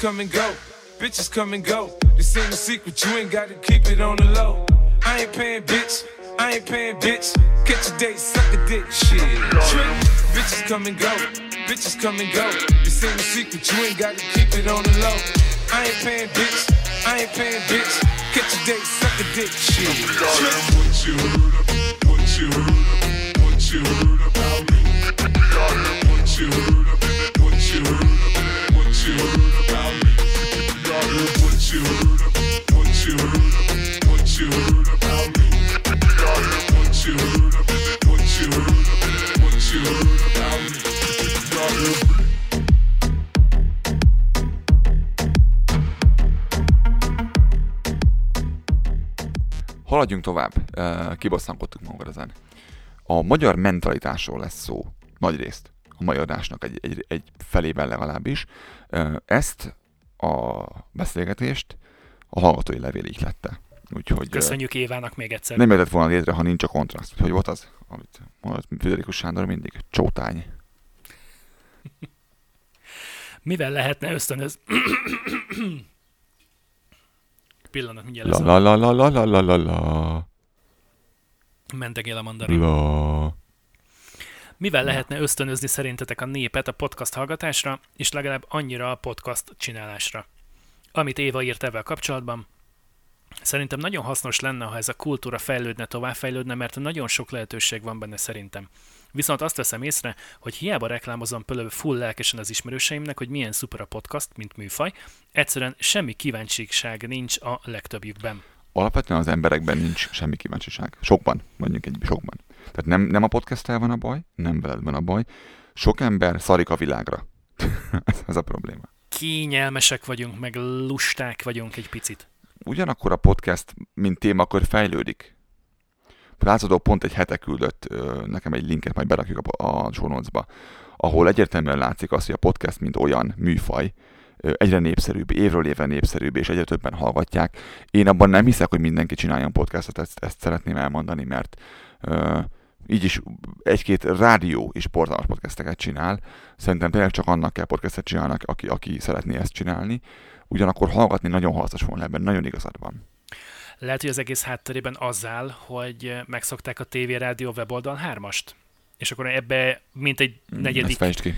come and go. Bitches come and go. This ain't a secret, you ain't gotta keep it on the low. I ain't paying, bitch. I ain't paying, bitch. Catch a date, suck a dick, shit. Trick. Bitches come and go. Bitches come and go. This ain't a secret, you ain't gotta keep it on the low. I ain't paying, bitch. I ain't paying, bitch. Catch a date, suck a dick, shit. Trick. What you heard about, what you heard about, what you heard about me. What you heard about, what you heard about, what you heard Haladjunk tovább, kibosszankodtuk magunkat ezen. A magyar mentalitásról lesz szó, nagy a mai egy, egy, egy felében legalábbis. Ezt a beszélgetést a hallgatói levél ihlette. Úgyhogy, Köszönjük Évának még egyszer. Nem jöhetett volna létre, ha nincs a kontraszt. Hogy volt az, amit mondott Friderikus Sándor mindig? Csótány. Mivel lehetne ösztönöz... Pillanat, mindjárt La la la la la la la la la Mentegél a mandarin. la. Mivel lehetne ösztönözni szerintetek a népet a podcast hallgatásra, és legalább annyira a podcast csinálásra? Amit Éva írt ebben kapcsolatban, Szerintem nagyon hasznos lenne, ha ez a kultúra fejlődne, továbbfejlődne, mert nagyon sok lehetőség van benne szerintem. Viszont azt veszem észre, hogy hiába reklámozom például full lelkesen az ismerőseimnek, hogy milyen szuper a podcast, mint műfaj, egyszerűen semmi kíváncsiság nincs a legtöbbjükben. Alapvetően az emberekben nincs semmi kíváncsiság. Sokban, mondjuk egy sokban. Tehát nem, nem a podcasttel van a baj, nem veled van a baj. Sok ember szarik a világra. ez, a probléma. Kényelmesek vagyunk, meg lusták vagyunk egy picit. Ugyanakkor a podcast, mint témakör fejlődik. Lázadó pont egy hete küldött nekem egy linket, majd berakjuk a, a show notes-ba, ahol egyértelműen látszik az, hogy a podcast, mint olyan műfaj, egyre népszerűbb, évről évre népszerűbb, és egyre többen hallgatják. Én abban nem hiszek, hogy mindenki csináljon podcastot, ezt, ezt szeretném elmondani, mert így is egy-két rádió és portálos podcasteket csinál. Szerintem tényleg csak annak kell podcastet csinálni, aki, aki szeretné ezt csinálni. Ugyanakkor hallgatni nagyon hasznos volna ebben, nagyon igazad van. Lehet, hogy az egész hátterében az áll, hogy megszokták a TV Rádió weboldal hármast, és akkor ebbe mint egy Mm, Ezt negyedik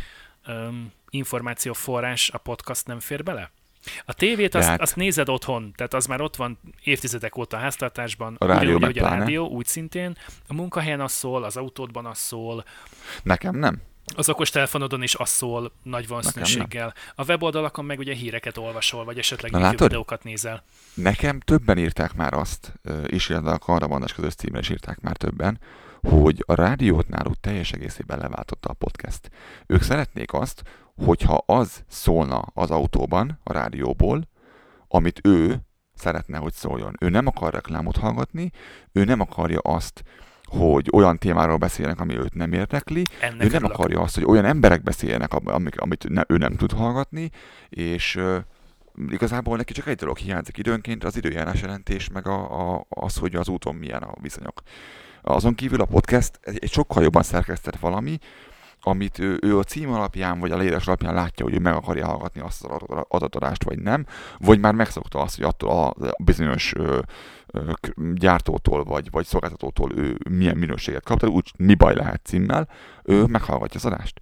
um, információforrás a podcast nem fér bele? A tévét azt, hát- azt nézed otthon, tehát az már ott van évtizedek óta a háztartásban, A rádió ugyanúgy, a rádió, úgy szintén. A munkahelyen az szól, az autódban az szól, Nekem nem. az okostelefonodon is az szól nagy valószínűséggel. A weboldalakon meg ugye híreket olvasol, vagy esetleg Na látod? videókat nézel. Nekem többen írták már azt, és a Karabandás közös címre is írták már többen, hogy a rádiót náluk teljes egészében leváltotta a podcast. Ők szeretnék azt, hogyha az szólna az autóban, a rádióból, amit ő szeretne, hogy szóljon. Ő nem akar reklámot hallgatni, ő nem akarja azt, hogy olyan témáról beszélnek, ami őt nem érdekli, Ennek ő nem örülök. akarja azt, hogy olyan emberek beszéljenek, am- amik, amit ne, ő nem tud hallgatni, és ö, igazából neki csak egy dolog hiányzik időnként, az időjárás jelentés, meg a, a, az, hogy az úton milyen a viszonyok. Azon kívül a podcast egy, egy sokkal jobban szerkesztett valami, amit ő, ő a cím alapján, vagy a leírás alapján látja, hogy ő meg akarja hallgatni azt az adat- adatodást, vagy nem, vagy már megszokta azt, hogy attól a bizonyos ö, ö, gyártótól, vagy, vagy szolgáltatótól ő milyen minőséget kap, tehát úgy mi baj lehet címmel, ő meghallgatja az adást.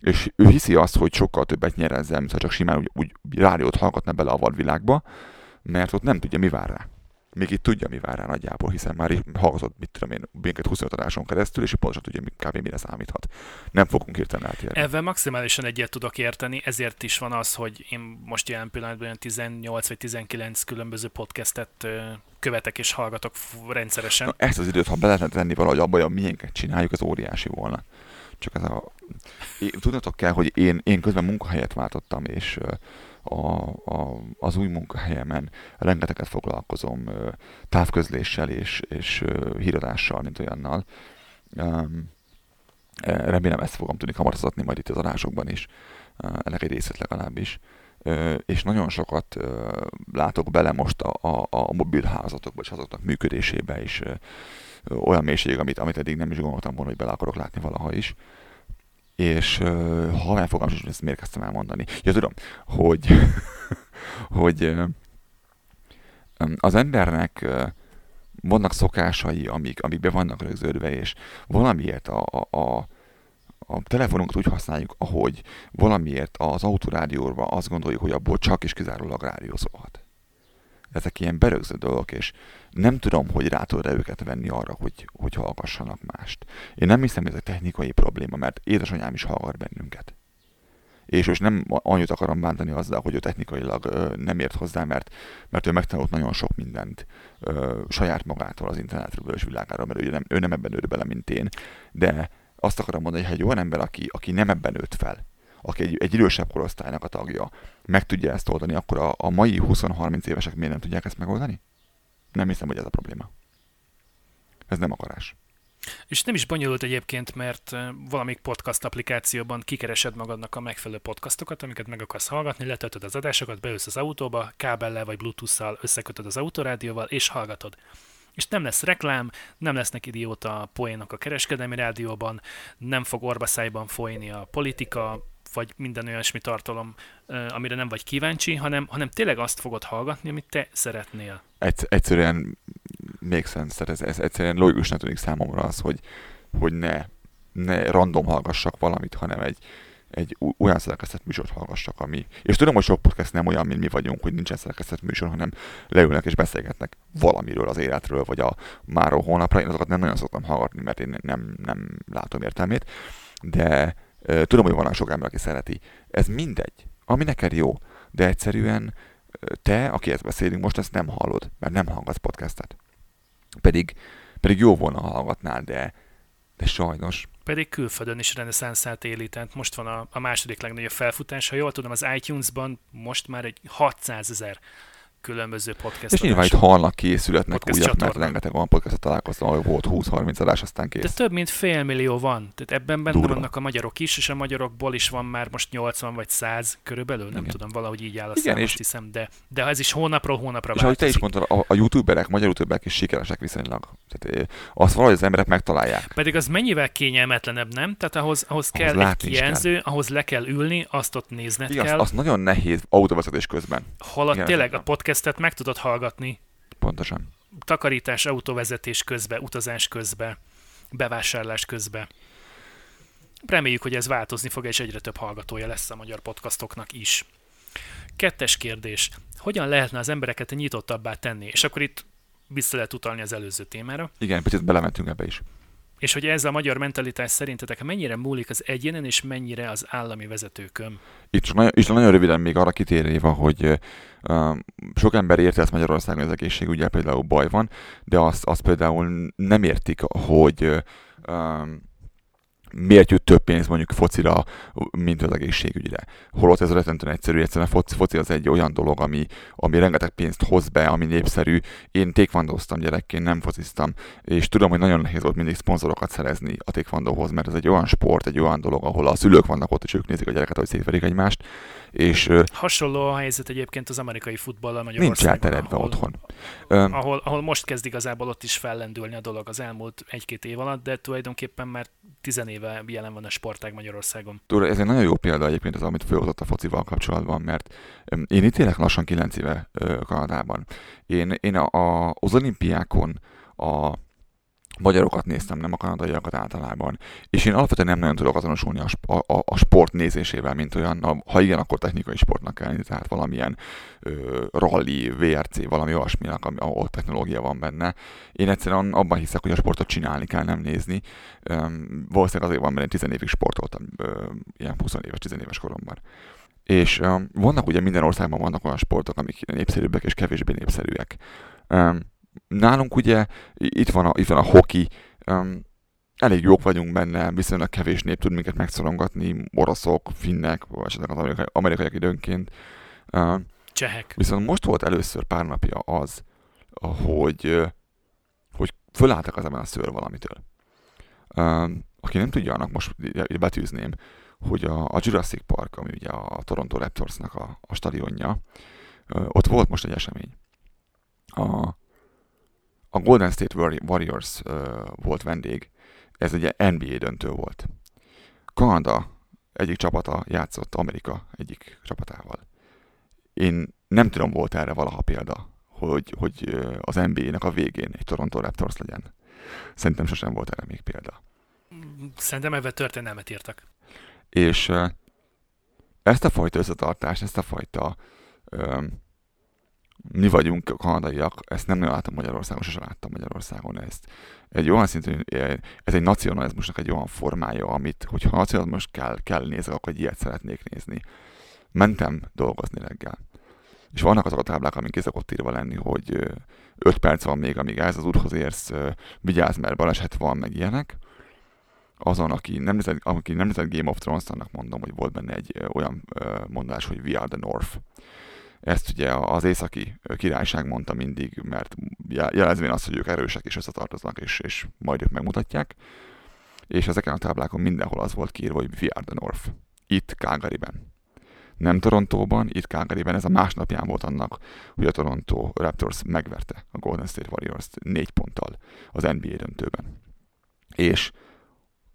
És ő hiszi azt, hogy sokkal többet nyer ezzel, mint csak simán úgy, úgy rádiót hallgatna bele a vadvilágba, mert ott nem tudja, mi vár rá. Még itt tudja, mi vár rá nagyjából, hiszen már hallgatott, mit tudom én, minket 25 adáson keresztül, és pontosan tudja, kb. mire számíthat. Nem fogunk hirtelen eltérni. Ebben maximálisan egyet tudok érteni, ezért is van az, hogy én most jelen pillanatban olyan 18 vagy 19 különböző podcastet követek és hallgatok rendszeresen. Na, ezt az időt, ha be lehetne tenni valahogy abba, hogy a miénket csináljuk, az óriási volna. Csak ez a... Tudnatok kell, hogy én, én közben munkahelyet váltottam, és a, a, az új munkahelyemen rengeteget foglalkozom távközléssel és, és híradással, mint olyannal. Um, remélem ezt fogom tudni kamatozatni majd itt az adásokban is, ennek egy részét legalábbis. És nagyon sokat látok bele most a, a, a mobilházatokba és azoknak működésébe is olyan mélység, amit, amit eddig nem is gondoltam volna, hogy bele akarok látni valaha is. És ö, ha elfogalmam is, hogy ezt miért kezdtem elmondani. Ja, tudom, hogy, hogy öm, az embernek ö, vannak szokásai, amik, amik be vannak rögződve, és valamiért a, a, a, a telefonunkat úgy használjuk, ahogy valamiért az autorádióra azt gondoljuk, hogy abból csak és kizárólag rádió. Ezek ilyen berögzött dolgok, és nem tudom, hogy rá tudod őket venni arra, hogy, hogy hallgassanak mást. Én nem hiszem, hogy ez egy technikai probléma, mert édesanyám is hallgat bennünket. És most nem annyit akarom bántani azzal, hogy ő technikailag ö, nem ért hozzá, mert, mert ő megtanult nagyon sok mindent ö, saját magától az internetről és világáról, mert ő nem, ő nem ebben nőtt bele, mint én. De azt akarom mondani, hogy ha egy olyan ember, aki, aki nem ebben nőtt fel, aki egy, egy idősebb korosztálynak a tagja, meg tudja ezt oldani, akkor a, a mai 20-30 évesek miért nem tudják ezt megoldani? Nem hiszem, hogy ez a probléma. Ez nem akarás. És nem is bonyolult egyébként, mert valamik podcast applikációban kikeresed magadnak a megfelelő podcastokat, amiket meg akarsz hallgatni, letöltöd az adásokat, beülsz az autóba, kábellel vagy bluetooth-szal összekötöd az autorádióval, és hallgatod. És nem lesz reklám, nem lesznek idióta poénok a kereskedelmi rádióban, nem fog orbaszájban folyni a politika, vagy minden olyasmi tartalom, amire nem vagy kíváncsi, hanem, hanem tényleg azt fogod hallgatni, amit te szeretnél. Egy, egyszerűen még sense, ez, ez egyszerűen logikusnak tűnik számomra az, hogy, hogy ne, ne random hallgassak valamit, hanem egy, egy olyan szerkesztett műsort hallgassak, ami... És tudom, hogy sok podcast nem olyan, mint mi vagyunk, hogy nincsen szerkesztett műsor, hanem leülnek és beszélgetnek valamiről az életről, vagy a máró hónapra. Én azokat nem nagyon szoktam hallgatni, mert én nem, nem látom értelmét, de tudom, hogy van sok ember, aki szereti. Ez mindegy. Ami neked jó, de egyszerűen te, aki ezt beszélünk most, ezt nem hallod, mert nem hallgatsz podcastet. Pedig, pedig jó volna, ha hallgatnál, de, de sajnos Pedig külföldön is reneszánszát éli, tehát most van a, a második legnagyobb felfutás. Ha jól tudom, az iTunes-ban most már egy 600 ezer különböző podcast És nyilván itt halnak készületnek Podcast mert rengeteg olyan podcastot találkoztam, ahol volt 20-30 adás, aztán kész. De több mint fél millió van. Tehát ebben benne Durva. vannak a magyarok is, és a magyarokból is van már most 80 vagy 100 körülbelül, nem Igen. tudom, valahogy így áll a Igen, szám, és- hiszem, de, de ez is hónapról hónapra és ahogy te is változik. mondtad, a, a youtuberek, magyar youtuberek is sikeresek viszonylag. Tehát eh, azt valahogy az emberek megtalálják. Pedig az mennyivel kényelmetlenebb, nem? Tehát ahhoz, ahhoz kell egy kijelző, ahhoz le kell ülni, azt ott nézned Igen, kell. azt, azt nagyon nehéz autóvezetés közben. Holott tényleg a podcastet meg tudod hallgatni Pontosan. takarítás, autóvezetés közben, utazás közben, bevásárlás közben. Reméljük, hogy ez változni fog, és egyre több hallgatója lesz a magyar podcastoknak is. Kettes kérdés. Hogyan lehetne az embereket nyitottabbá tenni? És akkor itt vissza lehet utalni az előző témára. Igen, picit belementünk ebbe is. És hogy ez a magyar mentalitás szerintetek mennyire múlik az egyénen, és mennyire az állami vezetőkön? Itt csak nagyon, és nagyon röviden még arra kitérve, hogy uh, sok ember érti ezt Magyarországon, az egészségügyel például baj van, de azt, azt például nem értik, hogy uh, miért jut több pénz mondjuk focira, mint az egészségügyre. Holott ez rettentően egyszerű, egyszerűen a foci, foci az egy olyan dolog, ami, ami rengeteg pénzt hoz be, ami népszerű. Én tékvandóztam gyerekként, nem fociztam, és tudom, hogy nagyon nehéz volt mindig szponzorokat szerezni a tékvandóhoz, mert ez egy olyan sport, egy olyan dolog, ahol a szülők vannak ott, és ők nézik a gyereket, hogy szétverik egymást, és Hasonló a helyzet egyébként az amerikai futballal nincs Magyarországon. elteredve ahol, otthon. Ahol, ahol most kezd igazából ott is fellendülni a dolog az elmúlt egy-két év alatt, de tulajdonképpen már tizenéve jelen van a sportág Magyarországon. Tudod, ez egy nagyon jó példa egyébként az, amit fölhozott a focival kapcsolatban, mert én itt élek lassan 9 éve Kanadában. Én, én a, a, az olimpiákon a magyarokat néztem, nem a kanadaiakat általában, és én alapvetően nem nagyon tudok azonosulni a, a, a, sport nézésével, mint olyan, ha igen, akkor technikai sportnak kell lenni, tehát valamilyen ö, rally, VRC, valami olyasminek, ami- ahol technológia van benne. Én egyszerűen abban hiszek, hogy a sportot csinálni kell, nem nézni. Öm, valószínűleg azért van, mert én 10 évig sportoltam, ö, ilyen 20 éves, 10 éves koromban. És um, vannak ugye minden országban vannak olyan sportok, amik népszerűbbek és kevésbé népszerűek. Um, nálunk ugye itt van a, itt van a hoki, um, elég jók vagyunk benne, viszonylag kevés nép tud minket megszorongatni, oroszok, finnek, vagy esetleg az amerikai, amerikaiak időnként. Uh, Csehek. Viszont most volt először pár napja az, hogy, hogy fölálltak az ebben a szőr valamitől. Um, aki nem tudja, annak most betűzném, hogy a, a Jurassic Park, ami ugye a Toronto Raptorsnak a, a stadionja, ott volt most egy esemény. A, a Golden State Warri- Warriors volt vendég, ez egy NBA döntő volt. Kanada egyik csapata játszott Amerika egyik csapatával. Én nem tudom, volt erre valaha példa, hogy, hogy az NBA-nek a végén egy Toronto Raptors legyen. Szerintem sosem volt erre még példa. Szerintem ebben történelmet írtak. És ezt a fajta összetartást, ezt a fajta mi vagyunk a kanadaiak, ezt nem nagyon láttam Magyarországon, sosem láttam Magyarországon ezt. Egy olyan szintű, ez egy nacionalizmusnak egy olyan formája, amit, hogyha nacionalizmus kell, kell nézni, akkor egy ilyet szeretnék nézni. Mentem dolgozni reggel. És vannak azok a táblák, amik ezek ott írva lenni, hogy 5 perc van még, amíg ez az úthoz érsz, vigyázz, mert baleset van, meg ilyenek. Azon, aki nem nézett, aki nem nézett Game of Thrones, annak mondom, hogy volt benne egy olyan mondás, hogy we are the North. Ezt ugye az északi királyság mondta mindig, mert jelezvén azt, hogy ők erősek és összetartoznak, és, és majd ők megmutatják. És ezeken a táblákon mindenhol az volt kiírva, hogy We are the North. Itt Calgaryben. Nem Torontóban, itt Calgaryben. Ez a másnapján volt annak, hogy a Toronto Raptors megverte a Golden State Warriors-t négy ponttal az NBA döntőben. És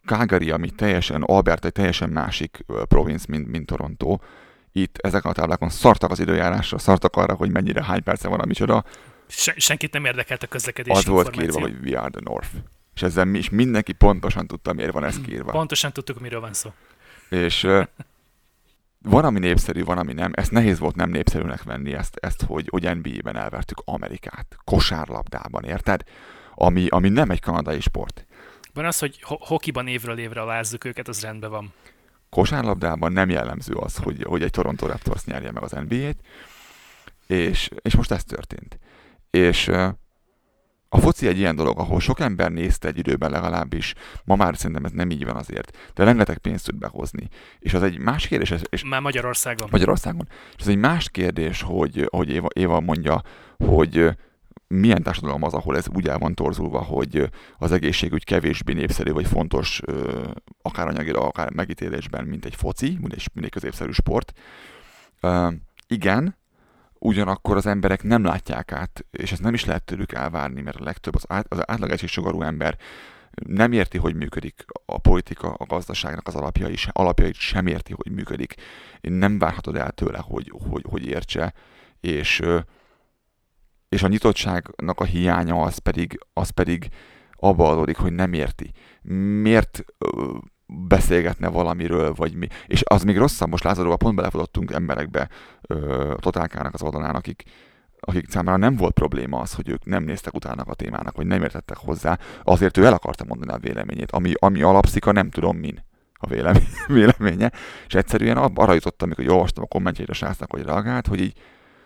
Calgary, ami teljesen, Alberta egy teljesen másik provinc, mint, mint Toronto, itt ezeken a táblákon szartak az időjárásra, szartak arra, hogy mennyire hány perce van a micsoda. Se, senkit nem érdekelt a közlekedés Az volt kiírva, hogy we are the North. És ezzel mi, és mindenki pontosan tudta, miért van ez kiírva. Pontosan tudtuk, miről van szó. És van, ami népszerű, van, ami nem. Ezt nehéz volt nem népszerűnek venni, ezt, ezt hogy, hogy NBA-ben elvertük Amerikát. Kosárlabdában, érted? Ami, ami nem egy kanadai sport. Van az, hogy ho- hokiban évről évre alázzuk őket, az rendben van. Kosárlabdában nem jellemző az, hogy, hogy egy Toronto Raptors nyerje meg az NBA-t, és, és most ez történt. És a foci egy ilyen dolog, ahol sok ember nézte egy időben legalábbis, ma már szerintem ez nem így van azért, de rengeteg pénzt tud behozni. És az egy más kérdés... És már Magyarországon. Magyarországon. És ez egy más kérdés, hogy, hogy Éva, Éva mondja, hogy milyen társadalom az, ahol ez úgy el van torzulva, hogy az egészségügy kevésbé népszerű vagy fontos, akár anyagira, akár megítélésben, mint egy foci, mint egy, mint egy középszerű sport. Igen, ugyanakkor az emberek nem látják át, és ezt nem is lehet tőlük elvárni, mert a legtöbb, az, át, az átlag egységsugarú ember nem érti, hogy működik a politika, a gazdaságnak az alapjai, alapjait sem érti, hogy működik. Nem várhatod el tőle, hogy, hogy, hogy értse, és és a nyitottságnak a hiánya az pedig, az pedig abba adódik, hogy nem érti. Miért beszélgetne valamiről, vagy mi. És az még rosszabb, most Lázadóval pont belefutottunk emberekbe ö, Totálkának az oldalán, akik, akik számára nem volt probléma az, hogy ők nem néztek utána a témának, vagy nem értettek hozzá, azért ő el akarta mondani a véleményét, ami, ami alapszik a nem tudom min a vélemény, véleménye, és egyszerűen arra jutottam, amikor olvastam a kommentjeit a srácnak, hogy reagált, hogy így,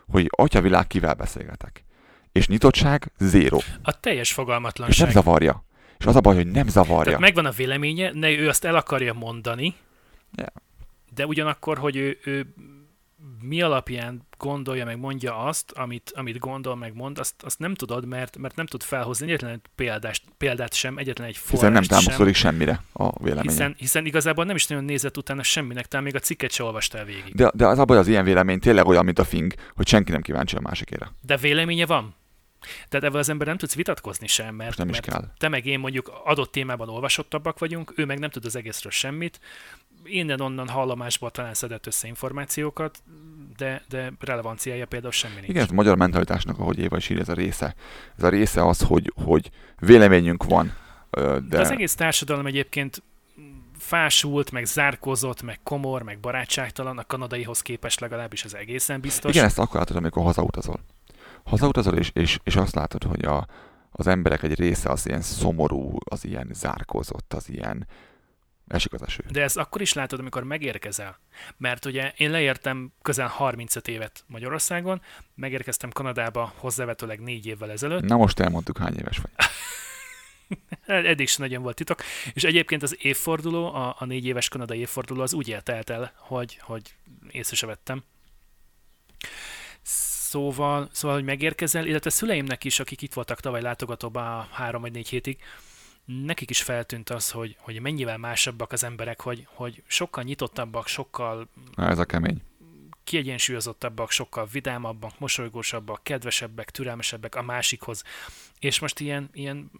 hogy atyavilág kivel beszélgetek és nyitottság zéro. A teljes fogalmatlanság. És nem zavarja. És az a baj, hogy nem zavarja. Tehát megvan a véleménye, ne, ő azt el akarja mondani, yeah. de ugyanakkor, hogy ő, ő mi alapján gondolja, meg mondja azt, amit, amit gondol, meg mond, azt, azt nem tudod, mert, mert nem tud felhozni egyetlen egy példást, példát sem, egyetlen egy forrást Hiszen nem támaszkodik sem, semmire a véleménye. Hiszen, hiszen igazából nem is nagyon nézett utána semminek, talán még a cikket se olvastál végig. De, de az a baj, az ilyen vélemény tényleg olyan, mint a fing, hogy senki nem kíváncsi a másikére. De véleménye van? Tehát ebben az ember nem tudsz vitatkozni sem, mert, nem mert is kell. te meg én mondjuk adott témában olvasottabbak vagyunk, ő meg nem tud az egészről semmit, innen-onnan hallomásból talán szedett össze információkat, de, de relevanciája például semmi nincs. Igen, a magyar mentalitásnak, ahogy Éva is ír, ez a része. Ez a része az, hogy, hogy véleményünk van. De... de az egész társadalom egyébként fásult, meg zárkozott, meg komor, meg barátságtalan, a kanadaihoz képest legalábbis az egészen biztos. Igen, ezt akkor látod, amikor hazautazol hazautazol, és, és, és azt látod, hogy a, az emberek egy része az ilyen szomorú, az ilyen zárkózott, az ilyen esik az eső. De ezt akkor is látod, amikor megérkezel. Mert ugye én leértem közel 35 évet Magyarországon, megérkeztem Kanadába hozzávetőleg négy évvel ezelőtt. Na most elmondtuk, hány éves vagy. Eddig sem nagyon volt titok. És egyébként az évforduló, a, a négy éves kanadai évforduló az úgy eltelt el, hogy, hogy észre se vettem. Szóval, szóval, hogy megérkezel, illetve szüleimnek is, akik itt voltak tavaly látogatóban három vagy négy hétig, nekik is feltűnt az, hogy, hogy mennyivel másabbak az emberek, hogy, hogy sokkal nyitottabbak, sokkal... Na, ez a kemény. Kiegyensúlyozottabbak, sokkal vidámabbak, mosolygósabbak, kedvesebbek, türelmesebbek a másikhoz. És most ilyen, ilyen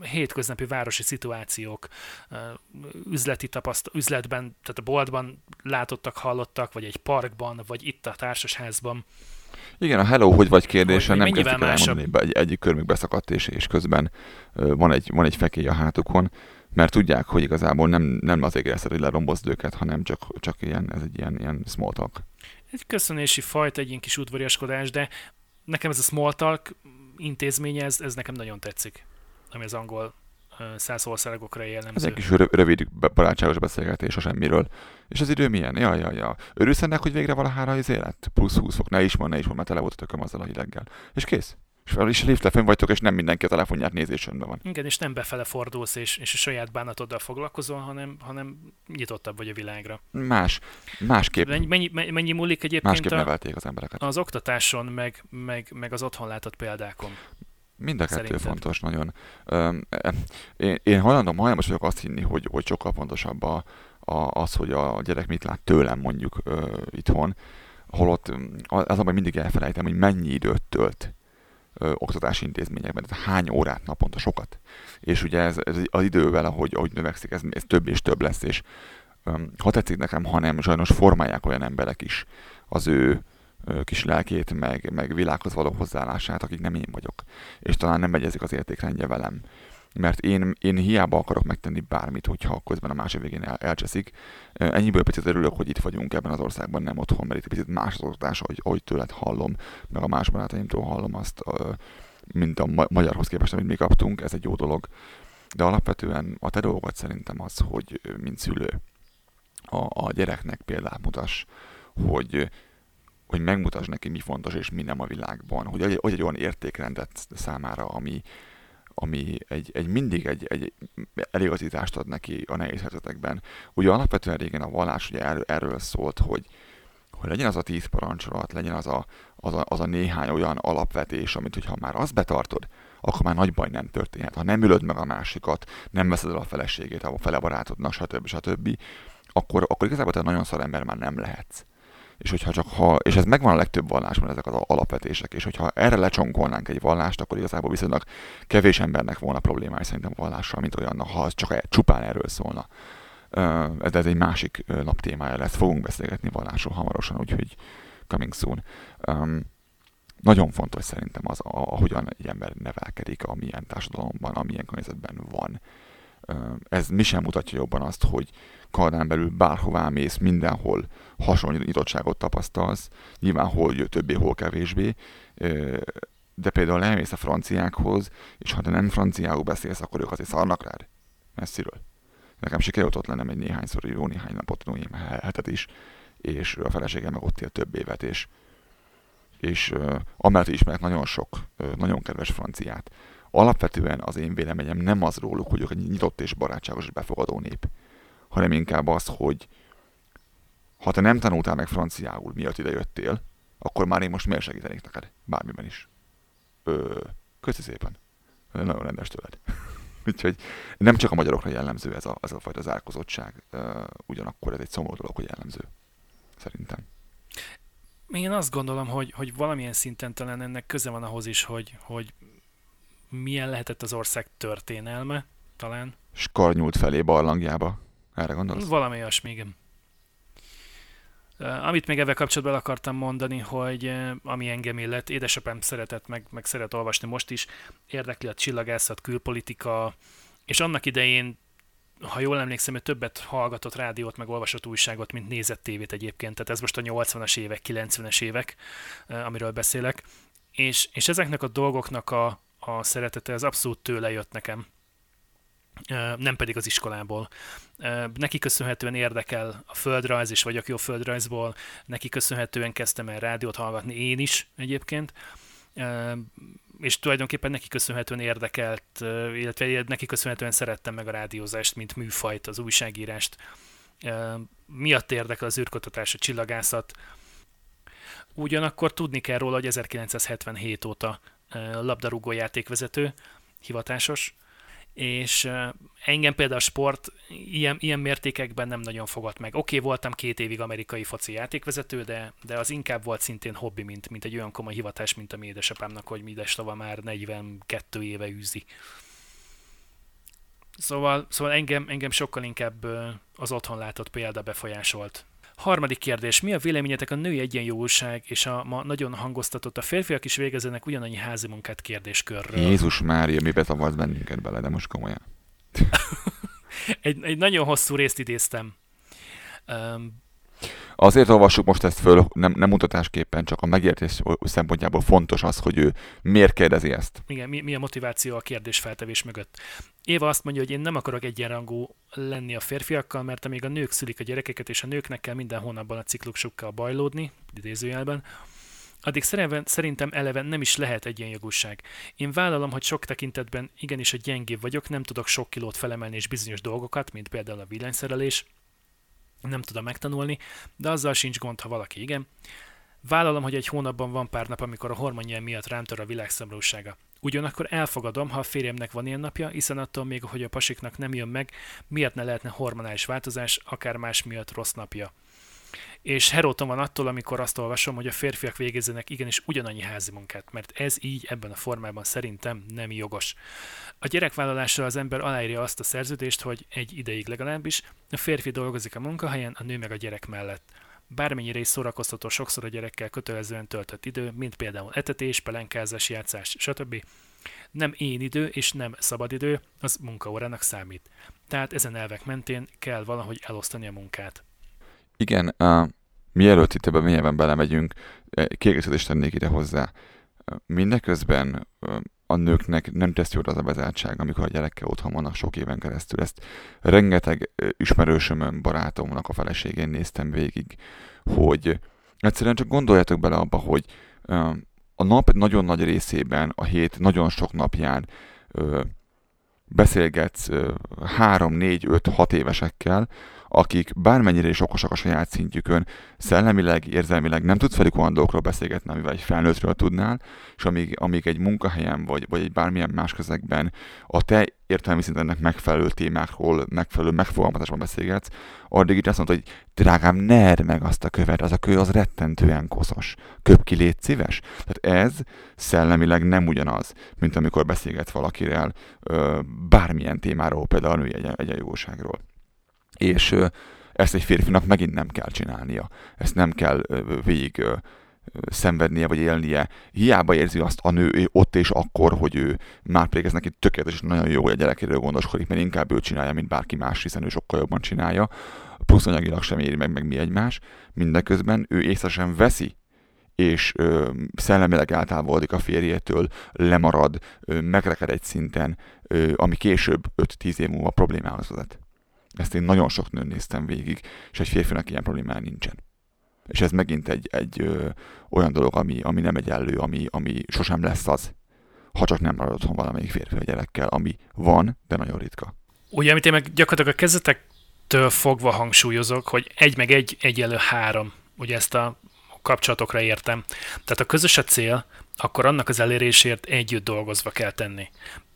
hétköznapi városi szituációk, üzleti tapaszt, üzletben, tehát a boltban látottak, hallottak, vagy egy parkban, vagy itt a társasházban, igen, a hello, hogy vagy kérdése nem kezdik el elmondani, egy, egyik körmük beszakadt, és, és közben van egy, van egy fekély a hátukon, mert tudják, hogy igazából nem, nem azért érezted, hogy lerombozd őket, hanem csak, csak ilyen, ez egy ilyen, ilyen small talk. Egy köszönési fajta, egy ilyen kis udvariaskodás, de nekem ez a small talk intézménye, ez, ez nekem nagyon tetszik, ami az angol száz országokra jellemző. Ez egy kis rövid, barátságos beszélgetés a semmiről. És az idő milyen? Ja, ja, ja. Örülsz ennek, hogy végre valahára az élet? Plusz 20 fok. Ne is van, ne is van, mert tele volt a tököm azzal a hideggel. És kész. És fel is lifte vagytok, és nem mindenki a telefonját nézésönben van. Igen, és nem befele fordulsz, és, és a saját bánatoddal foglalkozol, hanem, hanem nyitottabb vagy a világra. Más, másképp, Mennyi, mennyi, mennyi múlik egyébként másképp a, nevelték az embereket. az oktatáson, meg, meg, meg az otthon látott példákon? Mind a kettő Szerinted? fontos nagyon. E, én, én hajlandom, hajlamos vagyok azt hinni, hogy, hogy sokkal fontosabb a, a, az, hogy a gyerek mit lát tőlem mondjuk ö, itthon, holott az abban mindig elfelejtem, hogy mennyi időt tölt ö, oktatási intézményekben, tehát hány órát naponta, sokat. És ugye ez, ez az idővel, ahogy, ahogy növekszik, ez, ez több és több lesz, és öm, ha tetszik nekem, hanem sajnos formálják olyan emberek is az ő ö, kis lelkét, meg, meg világhoz való hozzáállását, akik nem én vagyok. És talán nem egyezik az értékrendje velem. Mert én, én hiába akarok megtenni bármit, hogyha közben a másik végén el, elcseszik. Ennyiből picit örülök, hogy itt vagyunk ebben az országban, nem otthon, mert itt picit más az oktatás, ahogy, ahogy tőled hallom, meg a más barátaimtól hallom azt, mint a ma- magyarhoz képest, amit mi kaptunk, ez egy jó dolog. De alapvetően a te dolgod szerintem az, hogy mint szülő a, a gyereknek példát mutass, hogy hogy megmutasd neki, mi fontos és mi nem a világban, hogy egy, hogy egy olyan értékrendet számára, ami, ami egy, egy mindig egy, egy eligazítást ad neki a nehéz helyzetekben. Ugye alapvetően régen a vallás ugye erről, erről szólt, hogy, hogy legyen az a tíz parancsolat, legyen az a, az, a, az a néhány olyan alapvetés, amit hogyha már azt betartod, akkor már nagy baj nem történhet. Ha nem ülöd meg a másikat, nem veszed el a feleségét, a fele barátodnak, stb. stb., akkor, akkor igazából te nagyon szar ember már nem lehetsz. És hogyha csak ha, és ez megvan a legtöbb vallásban ezek az alapvetések, és hogyha erre lecsonkolnánk egy vallást, akkor igazából viszonylag kevés embernek volna problémája szerintem a vallással, mint olyan, ha az csak csupán erről szólna. De ez egy másik nap témája lesz, fogunk beszélgetni vallásról hamarosan, úgyhogy coming soon. Nagyon fontos szerintem az, ahogyan egy ember nevelkedik, amilyen társadalomban, amilyen környezetben van. Ez mi sem mutatja jobban azt, hogy Kanadán belül bárhová mész, mindenhol hasonló nyitottságot tapasztalsz, nyilván hol jö többé, hol kevésbé, de például elmész a franciákhoz, és ha te nem franciául beszélsz, akkor ők azért szarnak rád. Messziről. Nekem sikerült ott lennem egy néhányszor, jó néhány napot, no, ilyen hetet is, és a feleségem meg ott él több évet, és, és uh, amellett ismerek nagyon sok, nagyon kedves franciát. Alapvetően az én véleményem nem az róluk, hogy ők egy nyitott és barátságos és befogadó nép, hanem inkább az, hogy ha te nem tanultál meg franciául, miatt ide jöttél, akkor már én most miért segítenék neked? Bármiben is. Ö, köszi szépen. Nagyon rendes tőled. Úgyhogy nem csak a magyarokra jellemző ez a, ez a fajta zárkozottság, ugyanakkor ez egy szomorú dolog, hogy jellemző. Szerintem. Én azt gondolom, hogy, hogy valamilyen szinten talán ennek köze van ahhoz is, hogy, hogy milyen lehetett az ország történelme, talán. Skarnyult felé barlangjába. Erre gondolsz? Valami olyasmi, igen. Amit még ebben kapcsolatban el akartam mondani, hogy ami engem illet, édesapám szeretett, meg, meg szeret olvasni most is, érdekli a csillagászat, külpolitika, és annak idején, ha jól emlékszem, ő többet hallgatott rádiót, meg olvasott újságot, mint nézett tévét egyébként, tehát ez most a 80-as évek, 90-es évek, amiről beszélek, és, és ezeknek a dolgoknak a, a szeretete, az abszolút tőle jött nekem nem pedig az iskolából. Neki köszönhetően érdekel a földrajz, és vagyok jó földrajzból, neki köszönhetően kezdtem el rádiót hallgatni én is egyébként, és tulajdonképpen neki köszönhetően érdekelt, illetve neki köszönhetően szerettem meg a rádiózást, mint műfajt, az újságírást. Miatt érdekel az űrkutatás, a csillagászat. Ugyanakkor tudni kell róla, hogy 1977 óta labdarúgó játékvezető, hivatásos, és engem például a sport ilyen, ilyen mértékekben nem nagyon fogott meg. Oké, okay, voltam két évig amerikai foci játékvezető, de, de az inkább volt szintén hobbi, mint, mint egy olyan komoly hivatás, mint a mi édesapámnak, hogy mi édesava már 42 éve űzi. Szóval, szóval engem, engem sokkal inkább az otthon látott példa befolyásolt. Harmadik kérdés. Mi a véleményetek a női egyenjogúság és a ma nagyon hangoztatott a férfiak is végezenek ugyanannyi házi munkát kérdéskörről? Jézus Mária, mi betavarsz bennünket bele, de most komolyan. Egy, egy nagyon hosszú részt idéztem. Um, Azért olvassuk most ezt föl, nem, nem mutatásképpen, csak a megértés szempontjából fontos az, hogy ő miért kérdezi ezt. igen, mi, mi a motiváció a kérdésfeltevés mögött? Éva azt mondja, hogy én nem akarok egyenrangú lenni a férfiakkal, mert amíg a nők szülik a gyerekeket, és a nőknek kell minden hónapban a ciklusukkal bajlódni, idézőjelben, addig szerintem eleve nem is lehet egyenjogúság. Én vállalom, hogy sok tekintetben igenis a gyengébb vagyok, nem tudok sok kilót felemelni és bizonyos dolgokat, mint például a villanyszerelés, nem tudom megtanulni, de azzal sincs gond, ha valaki igen. Vállalom, hogy egy hónapban van pár nap, amikor a hormonjel miatt rám tör a világszomorúsága. Ugyanakkor elfogadom, ha a férjemnek van ilyen napja, hiszen attól még, hogy a pasiknak nem jön meg, miért ne lehetne hormonális változás, akár más miatt rossz napja. És heróton van attól, amikor azt olvasom, hogy a férfiak végezzenek igenis ugyanannyi házi munkát, mert ez így ebben a formában szerintem nem jogos. A gyerekvállalásra az ember aláírja azt a szerződést, hogy egy ideig legalábbis a férfi dolgozik a munkahelyen, a nő meg a gyerek mellett bármennyire is szórakoztató sokszor a gyerekkel kötelezően töltött idő, mint például etetés, pelenkázás, játszás, stb. Nem én idő és nem szabadidő, az munkaórának számít. Tehát ezen elvek mentén kell valahogy elosztani a munkát. Igen, uh, mielőtt itt ebben mélyebben belemegyünk, kiegészítést tennék ide hozzá. Mindeközben uh, a nőknek nem tesz jót az a bezártság, amikor a gyerekkel otthon vannak sok éven keresztül. Ezt rengeteg ismerősömön, barátomnak a feleségén néztem végig, hogy egyszerűen csak gondoljatok bele abba, hogy a nap nagyon nagy részében, a hét nagyon sok napján beszélgetsz három, négy, öt, hat évesekkel, akik bármennyire is okosak a saját szintjükön, szellemileg, érzelmileg nem tudsz velük olyan dolgokról beszélgetni, amivel egy felnőttről tudnál, és amíg, amíg egy munkahelyen vagy, vagy egy bármilyen más közegben a te értelmi szintennek megfelelő témákról, megfelelő megfogalmazásban beszélgetsz, addig itt azt mondod, hogy drágám, ne meg azt a követ, az a kő az rettentően koszos. Köp ki, légy szíves. Tehát ez szellemileg nem ugyanaz, mint amikor beszélgetsz valakivel ö, bármilyen témáról, például a női egyenjogúságról és ezt egy férfinak megint nem kell csinálnia. Ezt nem kell végig szenvednie vagy élnie. Hiába érzi azt a nő ott és akkor, hogy ő már pedig ez neki tökéletes és nagyon jó, hogy a gyerekéről gondoskodik, mert inkább ő csinálja, mint bárki más, hiszen ő sokkal jobban csinálja. Plusz anyagilag sem éri meg, meg mi egymás. Mindeközben ő észre sem veszi, és ö, szellemileg eltávolodik a férjétől, lemarad, ö, megreked egy szinten, ö, ami később 5-10 év múlva problémához vezet. Ezt én nagyon sok nőn néztem végig, és egy férfinak ilyen problémája nincsen. És ez megint egy, egy ö, olyan dolog, ami, ami nem egyenlő, ami, ami sosem lesz az, ha csak nem marad otthon valamelyik férfi a gyerekkel, ami van, de nagyon ritka. Ugye, amit én meg gyakorlatilag a kezdetektől fogva hangsúlyozok, hogy egy meg egy egyenlő három. Ugye ezt a kapcsolatokra értem. Tehát a közös a cél, akkor annak az elérésért együtt dolgozva kell tenni.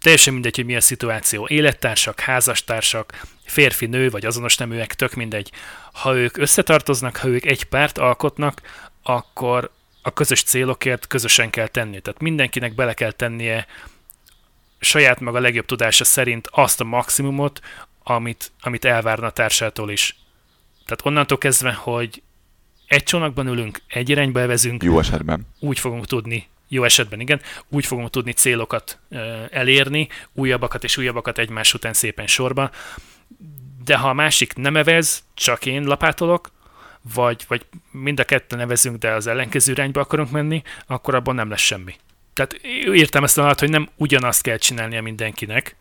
Teljesen mindegy, hogy mi a szituáció. Élettársak, házastársak, férfi, nő vagy azonos neműek, tök mindegy. Ha ők összetartoznak, ha ők egy párt alkotnak, akkor a közös célokért közösen kell tenni. Tehát mindenkinek bele kell tennie saját maga legjobb tudása szerint azt a maximumot, amit, amit elvárna a társától is. Tehát onnantól kezdve, hogy egy csónakban ülünk, egy irányba evezünk. Jó esetben. Úgy fogunk tudni, jó esetben igen, úgy fogunk tudni célokat elérni, újabbakat és újabbakat egymás után szépen sorba. De ha a másik nem evez, csak én lapátolok, vagy, vagy mind a ketten nevezünk, de az ellenkező irányba akarunk menni, akkor abban nem lesz semmi. Tehát értem ezt alatt, hogy nem ugyanazt kell csinálnia mindenkinek,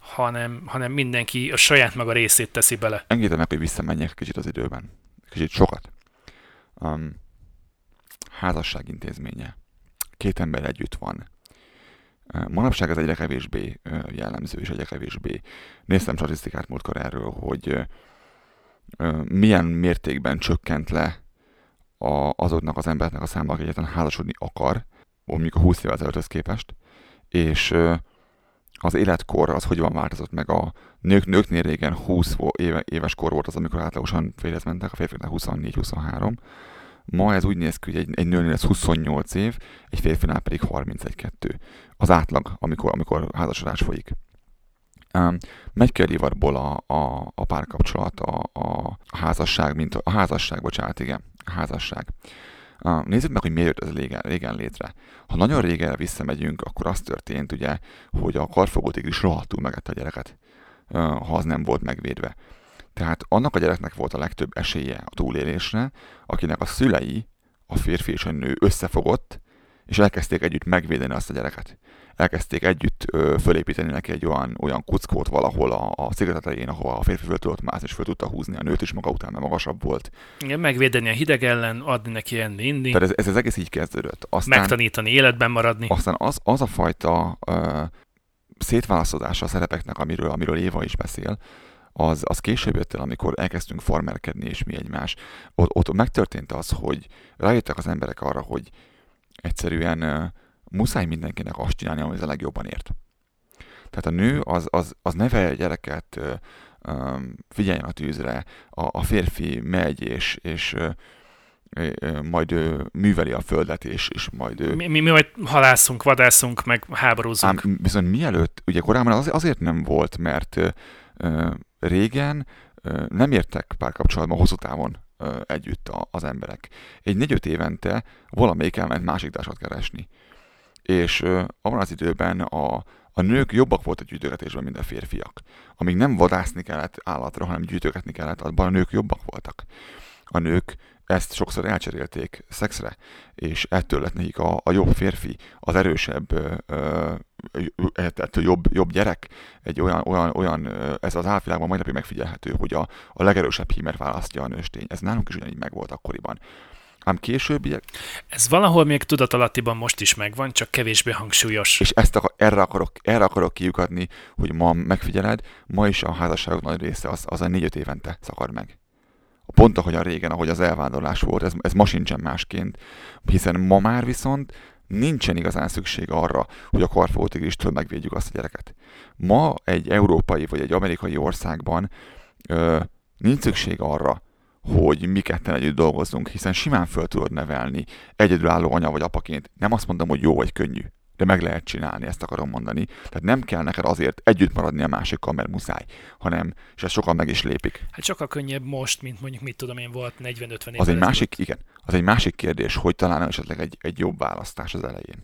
hanem, hanem mindenki a saját maga részét teszi bele. Engedem meg, hogy visszamenjek kicsit az időben. Kicsit sokat um, házasság intézménye. Két ember együtt van. Manapság ez egyre kevésbé jellemző, és egyre kevésbé. Néztem statisztikát múltkor erről, hogy milyen mértékben csökkent le a, azoknak az embereknek a száma, aki egyáltalán házasodni akar, mondjuk a 20 évvel ezelőtthöz képest, és az életkor az hogy van változott meg a nők, nőknél régen 20 éve, éves kor volt az, amikor átlagosan férhez mentek, a férfiaknál 24-23, Ma ez úgy néz ki, hogy egy, egy nőnél ez 28 év, egy férfinál pedig 31-2. Az átlag, amikor, amikor házasodás folyik. Um, megy ki a divatból a, a, a párkapcsolat, a, a, házasság, mint a, a házasság, bocsánat, igen, a házasság. Uh, nézzük meg, hogy miért jött ez régen, régen létre. Ha nagyon régen visszamegyünk, akkor az történt, ugye, hogy a karfogótig is rohadtul megette a gyereket, ha az nem volt megvédve. Tehát annak a gyereknek volt a legtöbb esélye a túlélésre, akinek a szülei, a férfi és a nő összefogott, és elkezdték együtt megvédeni azt a gyereket. Elkezdték együtt ö, fölépíteni neki egy olyan, olyan kuckót valahol a, a sziget ahova a férfi föl tudott mászni, és föl tudta húzni a nőt is maga után, mert magasabb volt. Igen, megvédeni a hideg ellen, adni neki enni, inni, Tehát ez, ez, az egész így kezdődött. Aztán, megtanítani életben maradni. aztán az, az a fajta ö, szétválasztozása a szerepeknek, amiről, amiről Éva is beszél, az, az később jött el, amikor elkezdtünk farmerkedni, és mi egymás. Ott, ott megtörtént az, hogy rájöttek az emberek arra, hogy egyszerűen uh, muszáj mindenkinek azt csinálni, ami az a legjobban ért. Tehát a nő az, az, az nevelje a gyereket, uh, um, figyeljen a tűzre, a, a férfi megy, és, és uh, majd ő műveli a földet, és, és majd ő... Mi, mi, mi majd halászunk, vadászunk, meg háborúzunk. Ám viszont mielőtt, ugye korábban az, azért nem volt, mert uh, régen nem értek párkapcsolatban hosszú távon együtt az emberek. Egy négy-öt évente valamelyik elment másik társat keresni. És abban az időben a, a nők jobbak voltak gyűjtögetésben, mint a férfiak. Amíg nem vadászni kellett állatra, hanem gyűjtögetni kellett, abban a nők jobbak voltak. A nők ezt sokszor elcserélték szexre, és ettől lett nekik a, a jobb férfi, az erősebb, ö, ettől jobb, jobb gyerek, egy olyan, olyan, olyan ez az álvilágban majd napig megfigyelhető, hogy a, a legerősebb hímer választja a nőstény. Ez nálunk is ugyanígy megvolt akkoriban. Ám későbbiek... Ez valahol még tudatalattiban most is megvan, csak kevésbé hangsúlyos. És ezt akar, erre, akarok, erre akarok kiukadni, hogy ma megfigyeled, ma is a házasságok nagy része az, az a négy-öt évente szakad meg pont ahogyan régen, ahogy az elvándorlás volt, ez, ez ma sincsen másként, hiszen ma már viszont nincsen igazán szükség arra, hogy a karfótigristől megvédjük azt a gyereket. Ma egy európai vagy egy amerikai országban ö, nincs szükség arra, hogy mi ketten együtt dolgozzunk, hiszen simán föl tudod nevelni egyedülálló anya vagy apaként. Nem azt mondom, hogy jó vagy könnyű de meg lehet csinálni, ezt akarom mondani. Tehát nem kell neked azért együtt maradni a másikkal, mert muszáj, hanem, és ezt sokan meg is lépik. Hát sokkal könnyebb most, mint mondjuk mit tudom én volt 40-50 év. Az egy másik, igen, az egy másik kérdés, hogy talán esetleg egy, egy jobb választás az elején.